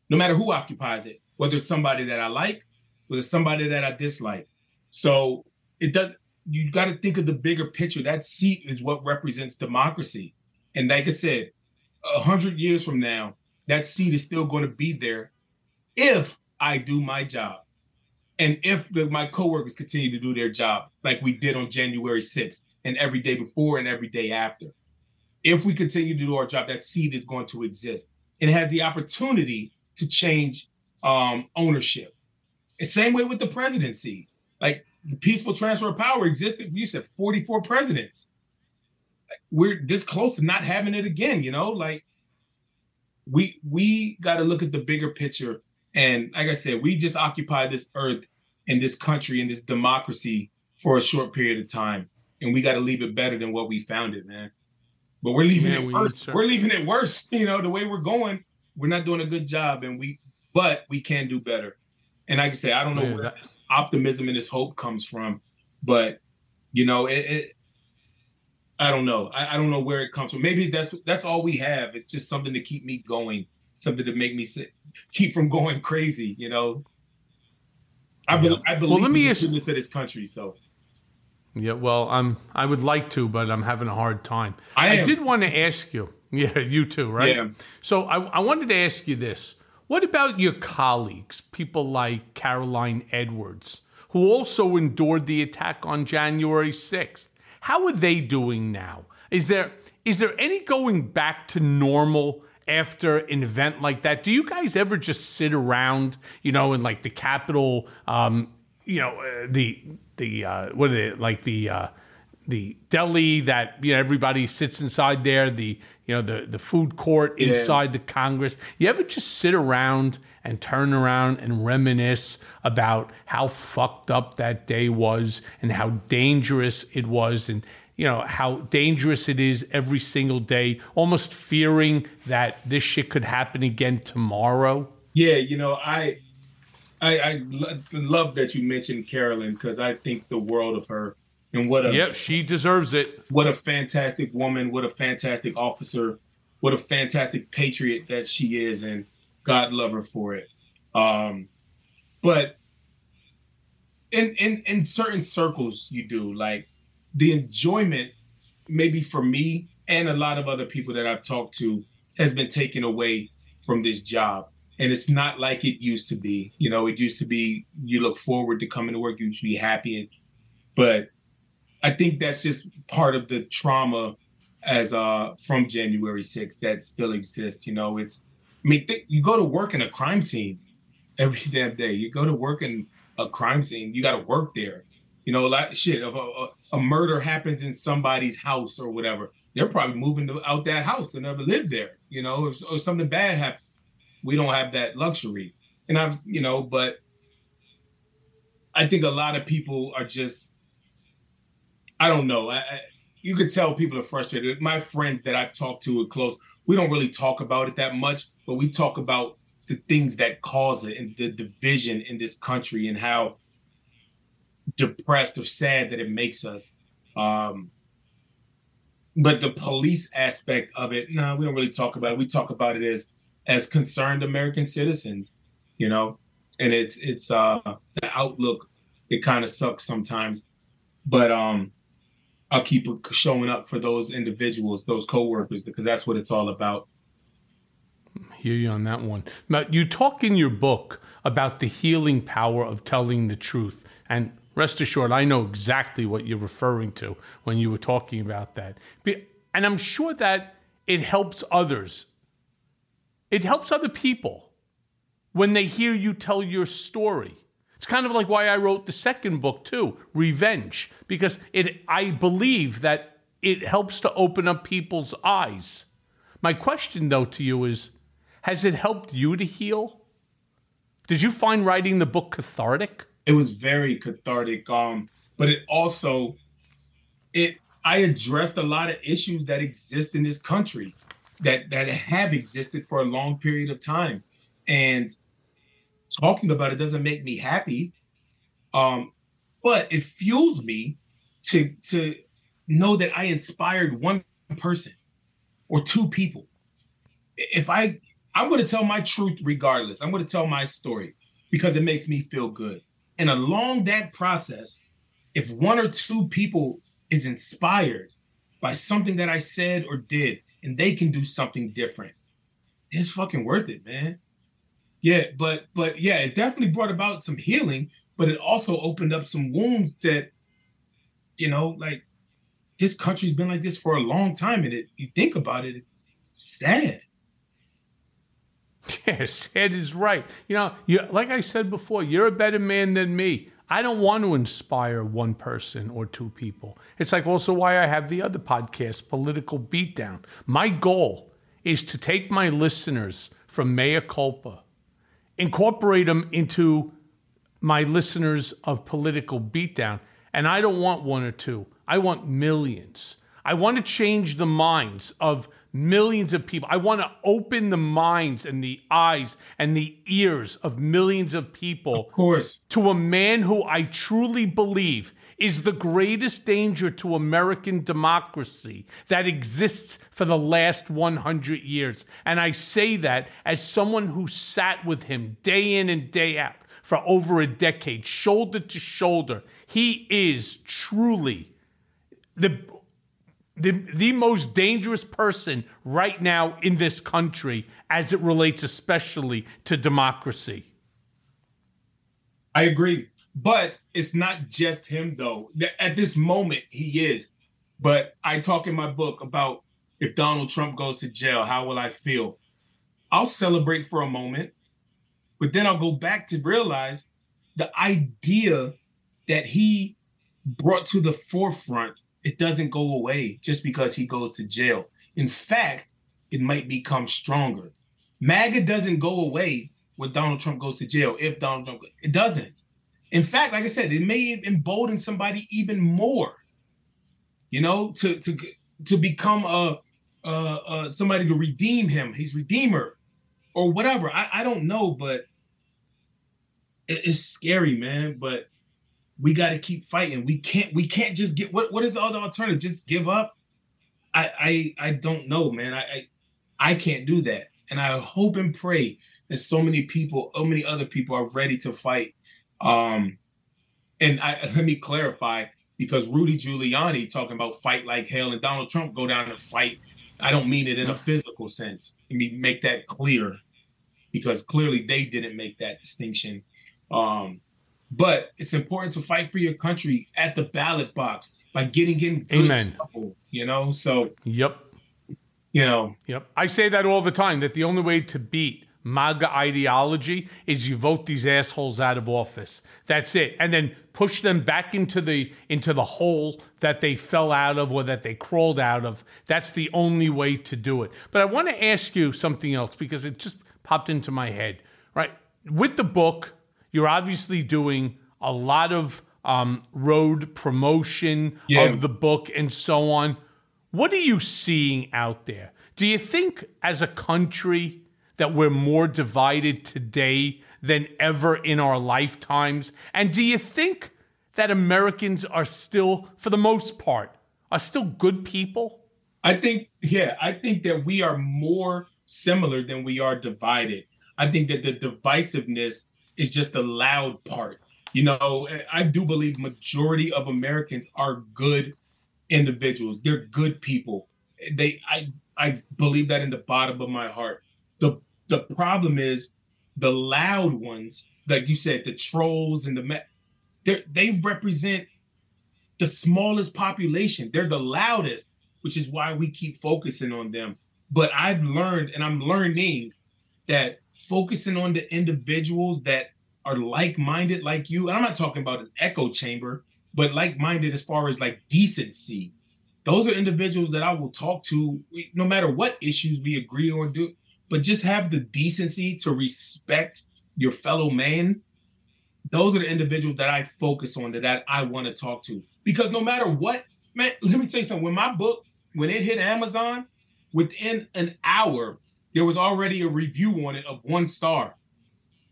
No matter who occupies it, whether it's somebody that I like, whether it's somebody that I dislike. So it does you got to think of the bigger picture. That seat is what represents democracy. And like I said, a hundred years from now, that seat is still going to be there if I do my job. And if the, my coworkers continue to do their job like we did on January 6th and every day before and every day after, if we continue to do our job, that seed is going to exist and have the opportunity to change um, ownership. The same way with the presidency. Like the peaceful transfer of power existed, you said 44 presidents. we're this close to not having it again, you know? Like we we got to look at the bigger picture and like I said, we just occupy this earth in this country in this democracy for a short period of time, and we got to leave it better than what we found it, man. But we're leaving yeah, it we worse. We're leaving it worse. You know, the way we're going, we're not doing a good job, and we, but we can do better. And like I say, I don't know yeah, where this optimism and this hope comes from, but you know, it, it I don't know. I, I, don't know where it comes from. Maybe that's that's all we have. It's just something to keep me going, something to make me sit, keep from going crazy. You know. I, be, I believe well, let me in the goodness of this country. So. Yeah, well, I'm. I would like to, but I'm having a hard time. I, I did want to ask you. Yeah, you too, right? Yeah. So I, I wanted to ask you this: What about your colleagues, people like Caroline Edwards, who also endured the attack on January 6th? How are they doing now? Is there is there any going back to normal after an event like that? Do you guys ever just sit around, you know, in like the Capitol, um, you know, uh, the the uh, what is it like the uh, the deli that you know everybody sits inside there, the you know the the food court inside yeah. the Congress. You ever just sit around and turn around and reminisce about how fucked up that day was and how dangerous it was and you know how dangerous it is every single day almost fearing that this shit could happen again tomorrow yeah you know i i, I love that you mentioned caroline because i think the world of her and what a yep she deserves it what a fantastic woman what a fantastic officer what a fantastic patriot that she is and God love her for it. Um, but in in in certain circles, you do like the enjoyment. Maybe for me and a lot of other people that I've talked to has been taken away from this job, and it's not like it used to be. You know, it used to be you look forward to coming to work, you should be happy, but I think that's just part of the trauma as uh from January 6th that still exists. You know, it's I mean, th- you go to work in a crime scene every damn day. You go to work in a crime scene, you got to work there. You know, like shit, if a, a, a, murder happens in somebody's house or whatever, they're probably moving to, out that house and never lived there. You know, if, if something bad happens, we don't have that luxury. And I've, you know, but I think a lot of people are just, I don't know. I, I, you could tell people are frustrated. My friends that I've talked to are close we don't really talk about it that much, but we talk about the things that cause it and the division in this country and how depressed or sad that it makes us. Um, but the police aspect of it, no, nah, we don't really talk about it. We talk about it as as concerned American citizens, you know. And it's it's uh the outlook. It kind of sucks sometimes, but um, I'll keep showing up for those individuals, those coworkers, because that's what it's all about. Hear you on that one. Now, you talk in your book about the healing power of telling the truth, and rest assured, I know exactly what you're referring to when you were talking about that. And I'm sure that it helps others. It helps other people when they hear you tell your story. It's kind of like why I wrote the second book too, Revenge, because it I believe that it helps to open up people's eyes. My question though to you is has it helped you to heal? Did you find writing the book cathartic? It was very cathartic um but it also it I addressed a lot of issues that exist in this country that that have existed for a long period of time. And talking about it doesn't make me happy. Um, but it fuels me to to know that I inspired one person or two people. If I I'm going to tell my truth regardless. I'm going to tell my story because it makes me feel good. And along that process, if one or two people is inspired by something that I said or did and they can do something different, it's fucking worth it, man. Yeah, but but yeah, it definitely brought about some healing, but it also opened up some wounds that, you know, like this country's been like this for a long time, and it you think about it, it's sad. Yes, sad is right. You know, you like I said before, you're a better man than me. I don't want to inspire one person or two people. It's like also why I have the other podcast, Political Beatdown. My goal is to take my listeners from mea culpa incorporate them into my listeners of political beatdown And I don't want one or two, I want millions. I want to change the minds of millions of people. I want to open the minds and the eyes and the ears of millions of people. Of course. To a man who I truly believe is the greatest danger to American democracy that exists for the last 100 years. And I say that as someone who sat with him day in and day out for over a decade, shoulder to shoulder. He is truly the the, the most dangerous person right now in this country as it relates especially to democracy. I agree. But it's not just him, though. At this moment, he is. But I talk in my book about if Donald Trump goes to jail, how will I feel? I'll celebrate for a moment, but then I'll go back to realize the idea that he brought to the forefront it doesn't go away just because he goes to jail. In fact, it might become stronger. MAGA doesn't go away when Donald Trump goes to jail. If Donald Trump, it doesn't. In fact, like I said, it may embolden somebody even more. You know, to to to become a, a, a somebody to redeem him, his redeemer, or whatever. I, I don't know, but it, it's scary, man. But we got to keep fighting. We can't we can't just get what what is the other alternative? Just give up? I I I don't know, man. I I, I can't do that. And I hope and pray that so many people, so many other people are ready to fight. Um and I let me clarify because Rudy Giuliani talking about fight like hell and Donald Trump go down and fight. I don't mean it in a physical sense. Let me make that clear because clearly they didn't make that distinction. Um, but it's important to fight for your country at the ballot box by getting in good Amen. trouble, you know? So Yep. You know. Yep. I say that all the time that the only way to beat MAGA ideology is you vote these assholes out of office. That's it. And then push them back into the into the hole that they fell out of or that they crawled out of. That's the only way to do it. But I want to ask you something else because it just popped into my head. Right? With the book, you're obviously doing a lot of um, road promotion yeah. of the book and so on. What are you seeing out there? Do you think, as a country, that we're more divided today than ever in our lifetimes? And do you think that Americans are still, for the most part, are still good people? I think, yeah, I think that we are more similar than we are divided. I think that the divisiveness is just the loud part. You know, I do believe majority of Americans are good individuals. They're good people. They I I believe that in the bottom of my heart. The the problem is the loud ones, like you said, the trolls and the they they represent the smallest population. They're the loudest, which is why we keep focusing on them. But I've learned and I'm learning that focusing on the individuals that are like-minded like you and i'm not talking about an echo chamber but like-minded as far as like decency those are individuals that i will talk to no matter what issues we agree on do but just have the decency to respect your fellow man those are the individuals that i focus on that, that i want to talk to because no matter what man let me tell you something when my book when it hit amazon within an hour there was already a review on it of one star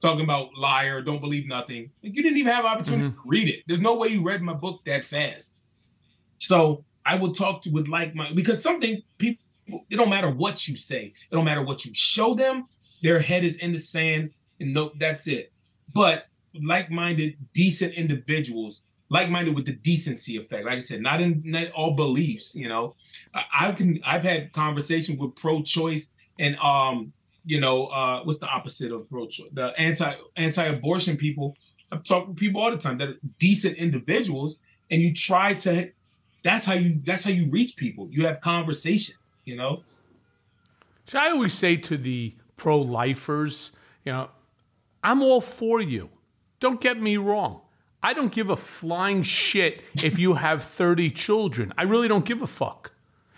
talking about liar, don't believe nothing. Like You didn't even have opportunity mm-hmm. to read it. There's no way you read my book that fast. So I will talk to with like my because something people it don't matter what you say, it don't matter what you show them, their head is in the sand and no, that's it. But like-minded, decent individuals, like-minded with the decency effect. Like I said, not in not all beliefs, you know. I, I can I've had conversations with pro-choice and um you know, uh, what's the opposite of pro-choice? The anti anti-abortion people. I've talked with people all the time that are decent individuals, and you try to. That's how you. That's how you reach people. You have conversations. You know. So I always say to the pro-lifers, you know, I'm all for you. Don't get me wrong. I don't give a flying shit if you have 30 children. I really don't give a fuck.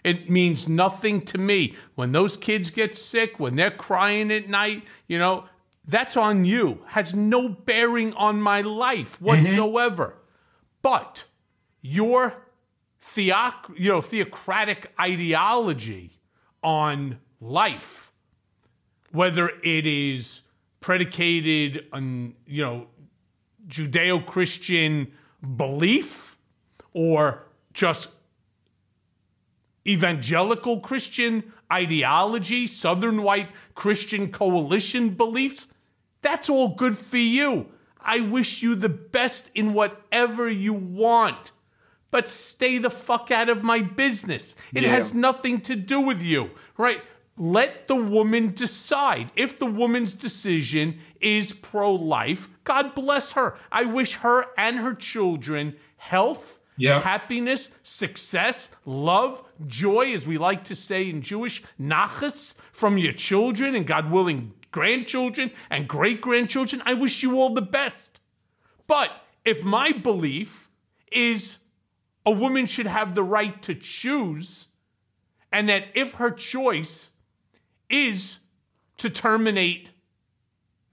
It means nothing to me. When those kids get sick, when they're crying at night, you know, that's on you. Has no bearing on my life mm-hmm. whatsoever. Mm-hmm. But your theoc- you know, theocratic ideology on life, whether it is predicated on, you know, Judeo Christian belief or just evangelical Christian ideology, Southern white Christian coalition beliefs, that's all good for you. I wish you the best in whatever you want. But stay the fuck out of my business. It Yeah. has nothing to do with you, right? Let the woman decide. If the woman's decision is pro life, God bless her. I wish her and her children health, happiness, success, love, joy, as we like to say in Jewish, nachas from your children and God willing, grandchildren and great grandchildren. I wish you all the best. But if my belief is a woman should have the right to choose, and that if her choice is to terminate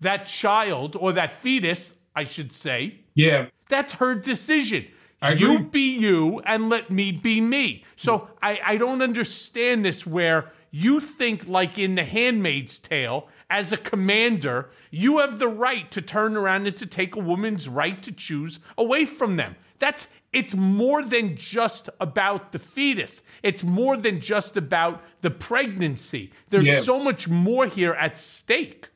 that child or that fetus, I should say, Yeah. that's her decision. I you agree. be you and let me be me. So I, I don't understand this where you think, like in The Handmaid's Tale, as a commander, you have the right to turn around and to take a woman's right to choose away from them. That's it's more than just about the fetus. It's more than just about the pregnancy. There's Yeah. so much more here at stake.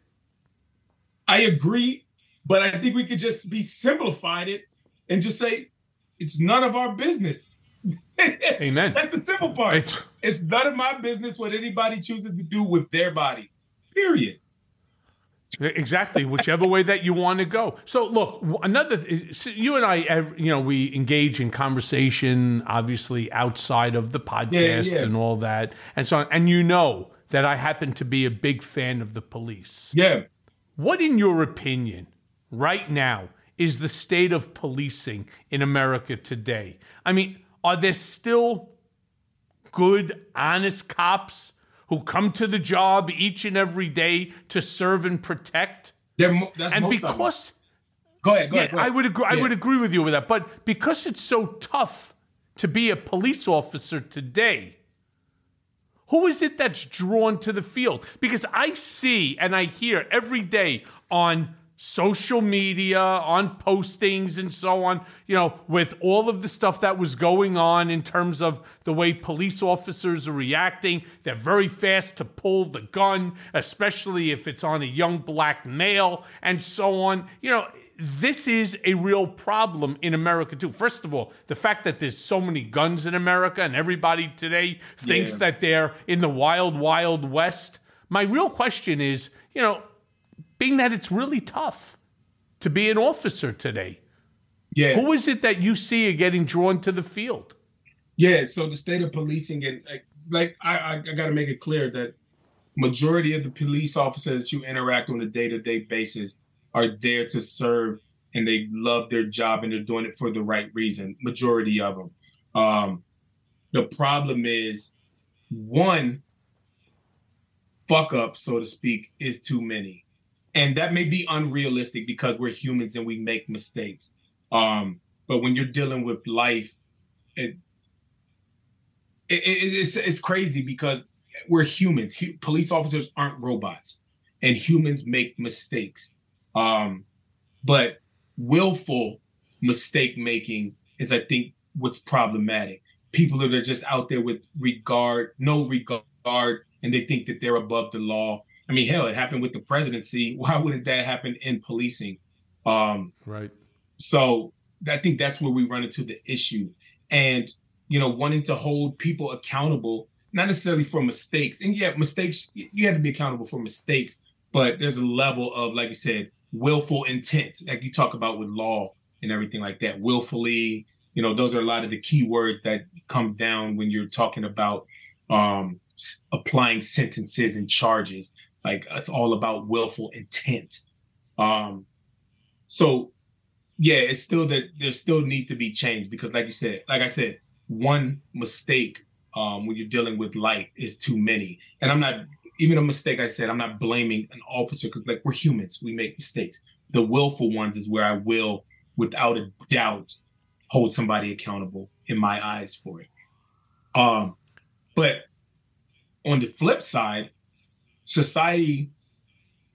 I agree, but I think we could just be simplified it and just say it's none of our business. Amen. That's the simple part. It's- It's, none of my business what anybody chooses to do with their body. Period. Exactly, whichever way that you want to go. So, look, another, th- you and I, you know, we engage in conversation, obviously outside of the podcast yeah. and all that, and so on. And you know that I happen to be a big fan of the police. Yeah. What, in your opinion, right now, is the state of policing in America today? I mean, are there still good, honest cops who come to the job each and every day to serve and protect? Mo- And most of them. because Go ahead. Go yeah, ahead. go ahead. I would agree. I would agree with you with that. But because it's so tough to be a police officer today, who is it that's drawn to the field? Because I see and I hear every day on social media, on postings and so on, you know, with all of the stuff that was going on in terms of the way police officers are reacting. They're very fast to pull the gun, especially if it's on a young black male and so on. You know, this is a real problem in America too. First of all, the fact that there's so many guns in America and everybody today thinks Yeah. that they're in the wild, wild west. My real question is, you know, being that it's really tough to be an officer today, yeah. who is it that you see are getting drawn to the field? Yeah, so the state of policing and like, like I, I, I got to make it clear that majority of the police officers you interact on a day to day basis are there to serve and they love their job and they're doing it for the right reason. Majority of them. Um, the problem is one fuck up, so to speak, is too many, and that may be unrealistic because we're humans and we make mistakes. Um, but when you're dealing with life, it it, it, it's it's crazy because we're humans. Hu- Police officers aren't robots, and humans make mistakes. Um, but willful mistake making is, I think, what's problematic. People that are just out there with regard, no regard, and they think that they're above the law. I mean, hell, it happened with the presidency. Why wouldn't that happen in policing? Um, Right. so I think that's where we run into the issue. And, you know, wanting to hold people accountable, not necessarily for mistakes. And yeah, mistakes, you have to be accountable for mistakes, but there's a level of, like you said, willful intent, like you talk about with law and everything like that. Willfully, you know, those are a lot of the key words that come down when you're talking about um, applying sentences and charges. Like it's all about willful intent. Um, so yeah, it's still that there still need to be change because, like you said, like I said, one mistake um, when you're dealing with life is too many. And I'm not even a mistake. I said I'm not blaming an officer because like we're humans, we make mistakes. The willful ones is where I will, without a doubt, hold somebody accountable in my eyes for it. Um, but on the flip side, society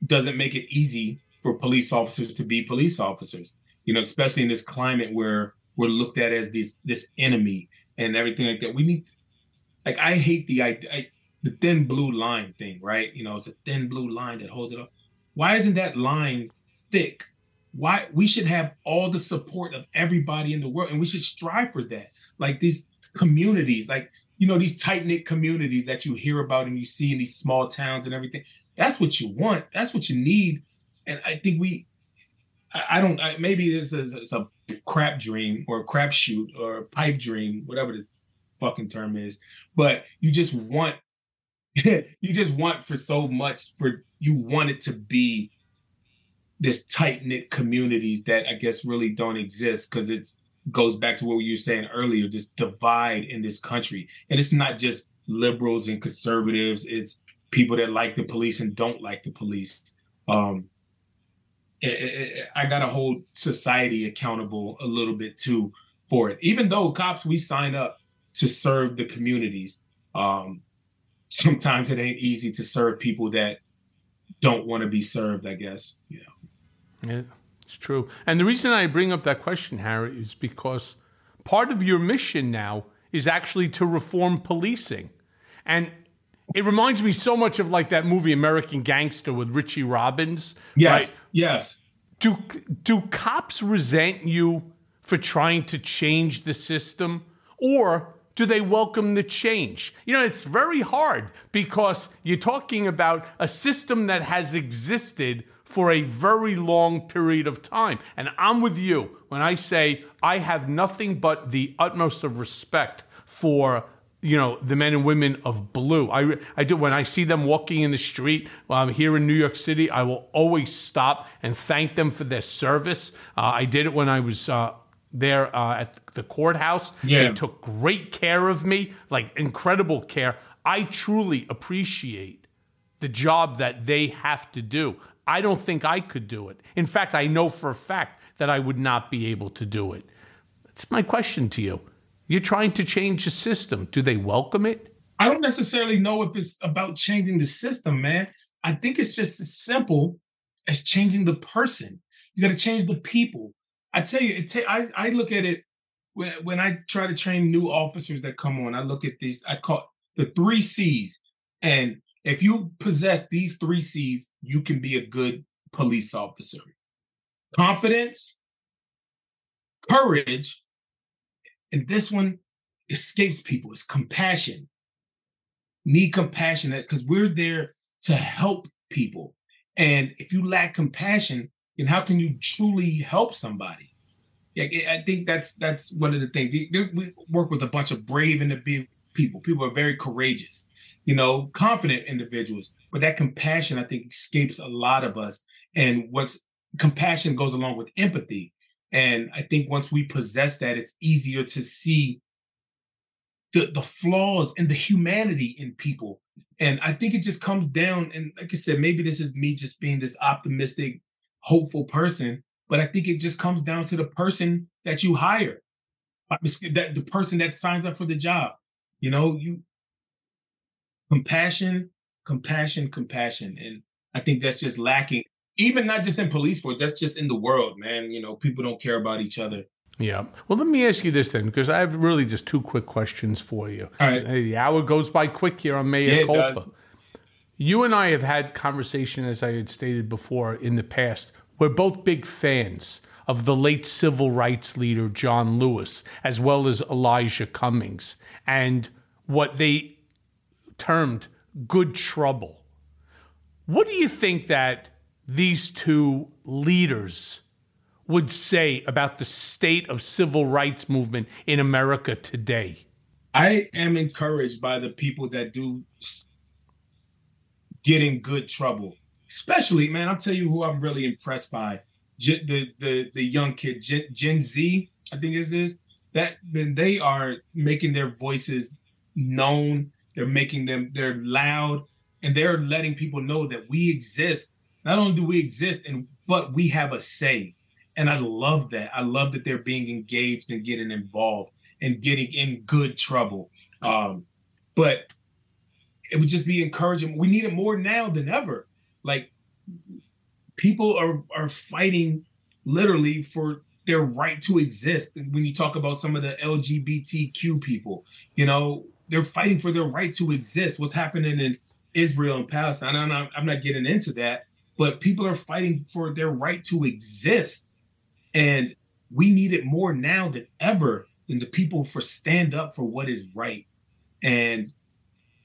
doesn't make it easy for police officers to be police officers. You know, especially in this climate where we're looked at as this this enemy and everything like that. We need, like, I hate the I, the thin blue line thing, right? You know, it's a thin blue line that holds it up. Why isn't that line thick? Why we should have all the support of everybody in the world, and we should strive for that. Like these communities, like you know, these tight knit communities that you hear about and you see in these small towns and everything. That's what you want. That's what you need. And I think we, I, I don't, I, maybe this is it's a crap dream or a crap shoot or a pipe dream, whatever the fucking term is. But you just want, you just want for so much for you want it to be this tight knit communities that I guess really don't exist because it's goes back to what you were saying earlier, this divide in this country. And it's not just liberals and conservatives, it's people that like the police and don't like the police. Um, I got to hold society accountable a little bit too for it. Even though cops, we sign up to serve the communities. Um, sometimes it ain't easy to serve people that don't want to be served, I guess. You know. Yeah. It's true. And the reason I bring up that question, Harry, is because part of your mission now is actually to reform policing. And it reminds me so much of like that movie American Gangster with Richie Robbins. Yes. Right? Yes. Do do cops resent you for trying to change the system or do they welcome the change? You know, it's very hard because you're talking about a system that has existed for a very long period of time. And I'm with you when I say I have nothing but the utmost of respect for you know the men and women of blue. I I do when I see them walking in the street um, here in New York City. I will always stop and thank them for their service. Uh, I did it when I was. Uh, there uh, at the courthouse. Yeah. They took great care of me, like incredible care. I truly appreciate the job that they have to do. I don't think I could do it. In fact, I know for a fact that I would not be able to do it. That's my question to you. You're trying to change the system. Do they welcome it? I don't necessarily know if it's about changing the system, man. I think it's just as simple as changing the person. You got to change the people. I tell you, it ta- I, I look at it when, when I try to train new officers that come on. I look at these, I call the three C's. And if you possess these three C's, you can be a good police officer confidence, courage, and this one escapes people it's compassion. Need compassion because we're there to help people. And if you lack compassion, then how can you truly help somebody? I think that's that's one of the things. We work with a bunch of brave and big people. People are very courageous you know, confident individuals. But that compassion, I think, escapes a lot of us. And what's compassion goes along with empathy. And I think once we possess that, it's easier to see the, the flaws and the humanity in people. And I think it just comes down, and like I said, maybe this is me just being this optimistic, hopeful person, but I think it just comes down to the person that you hire, that the person that signs up for the job. You know, you compassion, compassion, compassion. And I think that's just lacking, even not just in police force, that's just in the world, man. You know, people don't care about each other. Yeah. Well, let me ask you this then, because I have really just two quick questions for you. All right. The hour goes by quick here on Mea yeah, Culpa. You and I have had conversation, as I had stated before in the past. We're both big fans of the late civil rights leader John Lewis, as well as Elijah Cummings, and what they termed good trouble. What do you think that these two leaders would say about the state of civil rights movement in America today? I am encouraged by the people that do get in good trouble. Especially, man, I'll tell you who I'm really impressed by. The the the young kid, Gen, Gen Z, I think is is that then they are making their voices known they're making them, they're loud, and they're letting people know that we exist. Not only do we exist, and but we have a say. And I love that. I love that they're being engaged and getting involved and getting in good trouble. Um, but it would just be encouraging. We need it more now than ever. Like people are are fighting literally for their right to exist. When you talk about some of the LGBTQ people, you know, they're fighting for their right to exist. What's happening in Israel and Palestine? I'm not, I'm not getting into that, but people are fighting for their right to exist. And we need it more now than ever than the people for stand up for what is right. And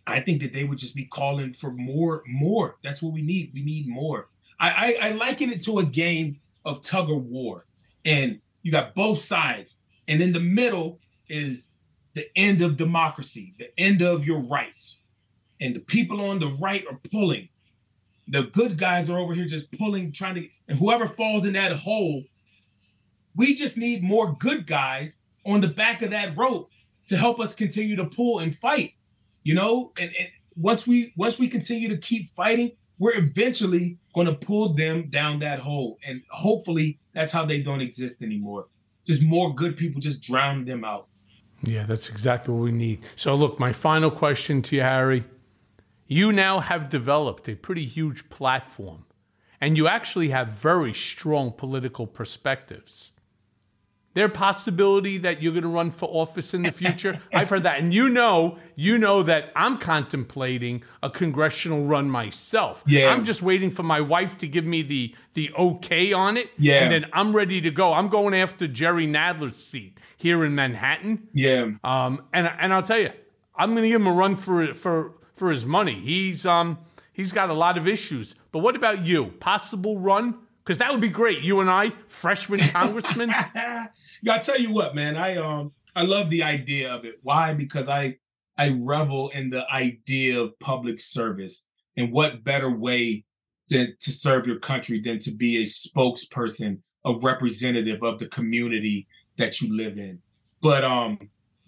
I think that they would just be calling for more, more. That's what we need. We need more. I, I, I liken it to a game of tug of war, and you got both sides, and in the middle is the end of democracy, the end of your rights, and the people on the right are pulling. The good guys are over here just pulling, trying to, and whoever falls in that hole, we just need more good guys on the back of that rope to help us continue to pull and fight. You know, and, and once we once we continue to keep fighting, we're eventually going to pull them down that hole. And hopefully that's how they don't exist anymore. Just more good people just drown them out. Yeah, that's exactly what we need. So, look, my final question to you, Harry. You now have developed a pretty huge platform, and you actually have very strong political perspectives there possibility that you're going to run for office in the future? I've heard that, and you know, you know that I'm contemplating a congressional run myself. Yeah, I'm just waiting for my wife to give me the the okay on it. Yeah, and then I'm ready to go. I'm going after Jerry Nadler's seat here in Manhattan. Yeah, um, and and I'll tell you, I'm going to give him a run for for for his money. He's um he's got a lot of issues. But what about you? Possible run? Because that would be great. You and I, freshman congressman. I tell you what, man. I um I love the idea of it. Why? Because I I revel in the idea of public service. And what better way than to serve your country than to be a spokesperson, a representative of the community that you live in. But um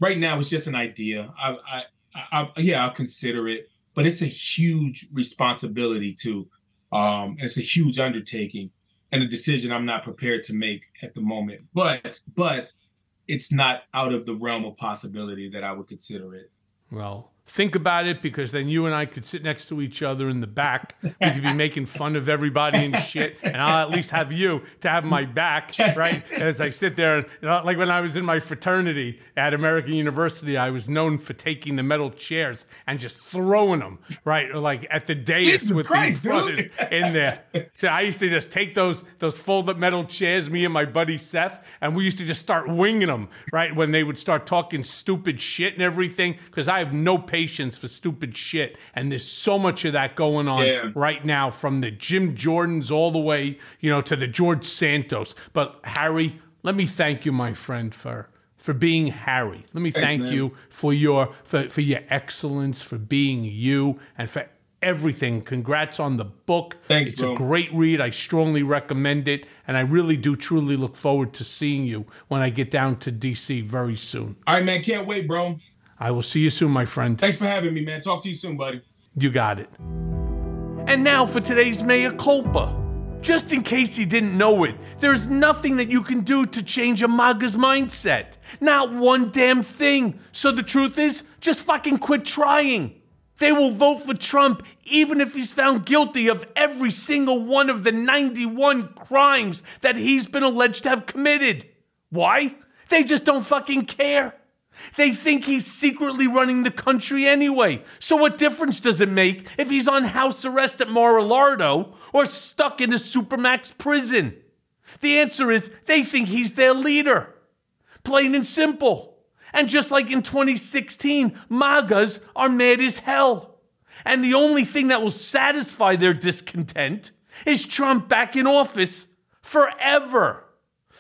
right now it's just an idea. I I, I, I yeah, I'll consider it, but it's a huge responsibility too. Um, it's a huge undertaking and a decision I'm not prepared to make at the moment. But but it's not out of the realm of possibility that I would consider it. Well, think about it because then you and I could sit next to each other in the back. We could be making fun of everybody and shit, and I'll at least have you to have my back, right? As I sit there, and, you know, like when I was in my fraternity at American University, I was known for taking the metal chairs and just throwing them, right? Or Like at the dais Jesus with Christ, these brothers dude. in there. So I used to just take those those fold-up metal chairs, me and my buddy Seth, and we used to just start winging them, right? When they would start talking stupid shit and everything, because I have no patience for stupid shit. And there's so much of that going on Yeah. right now from the Jim Jordans all the way, you know, to the George Santos. But Harry, let me thank you, my friend, for for being Harry. Let me Thanks, thank man. you for your for, for your excellence, for being you, and for everything. Congrats on the book. Thanks, it's bro. a great read. I strongly recommend it, and I really do truly look forward to seeing you when I get down to DC very soon. All right, man. Can't wait, bro. I will see you soon, my friend. Thanks for having me, man. Talk to you soon, buddy. You got it. And now for today's Mea Culpa. Just in case you didn't know it, there's nothing that you can do to change a MAGA's mindset. Not one damn thing. So the truth is, just fucking quit trying. They will vote for Trump even if he's found guilty of every single one of the 91 crimes that he's been alleged to have committed. Why? They just don't fucking care. They think he's secretly running the country anyway. So what difference does it make if he's on house arrest at Mar-a-Lardo or stuck in a supermax prison? The answer is they think he's their leader. Plain and simple. And just like in 2016, MAGAs are mad as hell. And the only thing that will satisfy their discontent is Trump back in office forever.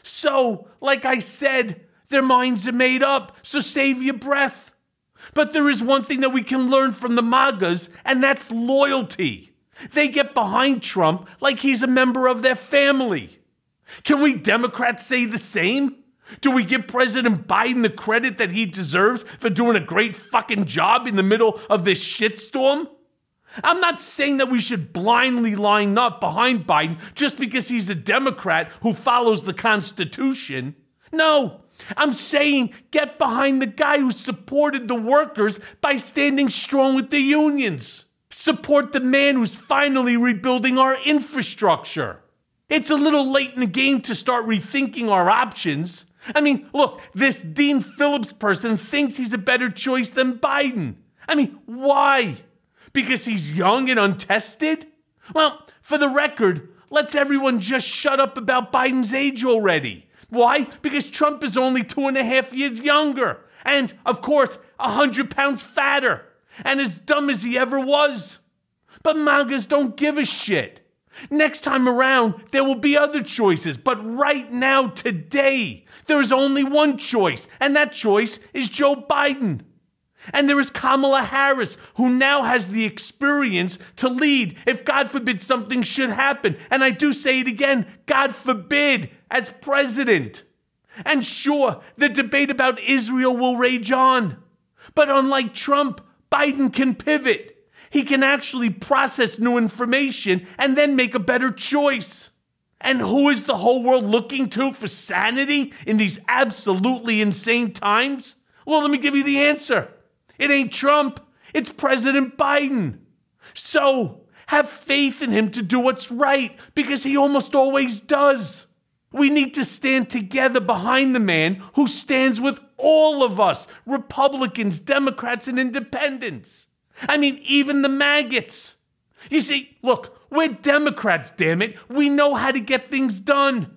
So, like I said, their minds are made up, so save your breath. But there is one thing that we can learn from the MAGAs, and that's loyalty. They get behind Trump like he's a member of their family. Can we Democrats say the same? Do we give President Biden the credit that he deserves for doing a great fucking job in the middle of this shitstorm? I'm not saying that we should blindly line up behind Biden just because he's a Democrat who follows the Constitution. No, I'm saying get behind the guy who supported the workers by standing strong with the unions. Support the man who's finally rebuilding our infrastructure. It's a little late in the game to start rethinking our options. I mean, look, this Dean Phillips person thinks he's a better choice than Biden. I mean, why? Because he's young and untested? Well, for the record, let's everyone just shut up about Biden's age already. Why? Because Trump is only two and a half years younger. And, of course, a hundred pounds fatter. And as dumb as he ever was. But MAGAs don't give a shit. Next time around, there will be other choices, but right now, today, there is only one choice, and that choice is Joe Biden. And there is Kamala Harris, who now has the experience to lead if, God forbid, something should happen. And I do say it again God forbid, as president. And sure, the debate about Israel will rage on. But unlike Trump, Biden can pivot. He can actually process new information and then make a better choice. And who is the whole world looking to for sanity in these absolutely insane times? Well, let me give you the answer. It ain't Trump, it's President Biden. So, have faith in him to do what's right because he almost always does. We need to stand together behind the man who stands with all of us Republicans, Democrats, and independents. I mean, even the maggots. You see, look, we're Democrats, damn it. We know how to get things done.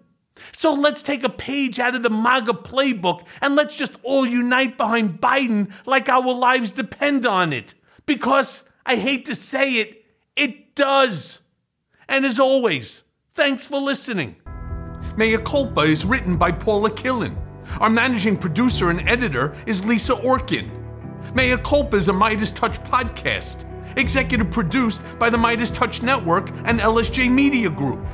So let's take a page out of the MAGA playbook and let's just all unite behind Biden like our lives depend on it. Because I hate to say it, it does. And as always, thanks for listening. Mea Culpa is written by Paula Killen. Our managing producer and editor is Lisa Orkin. Mea Culpa is a Midas Touch podcast, executive produced by the Midas Touch Network and LSJ Media Group.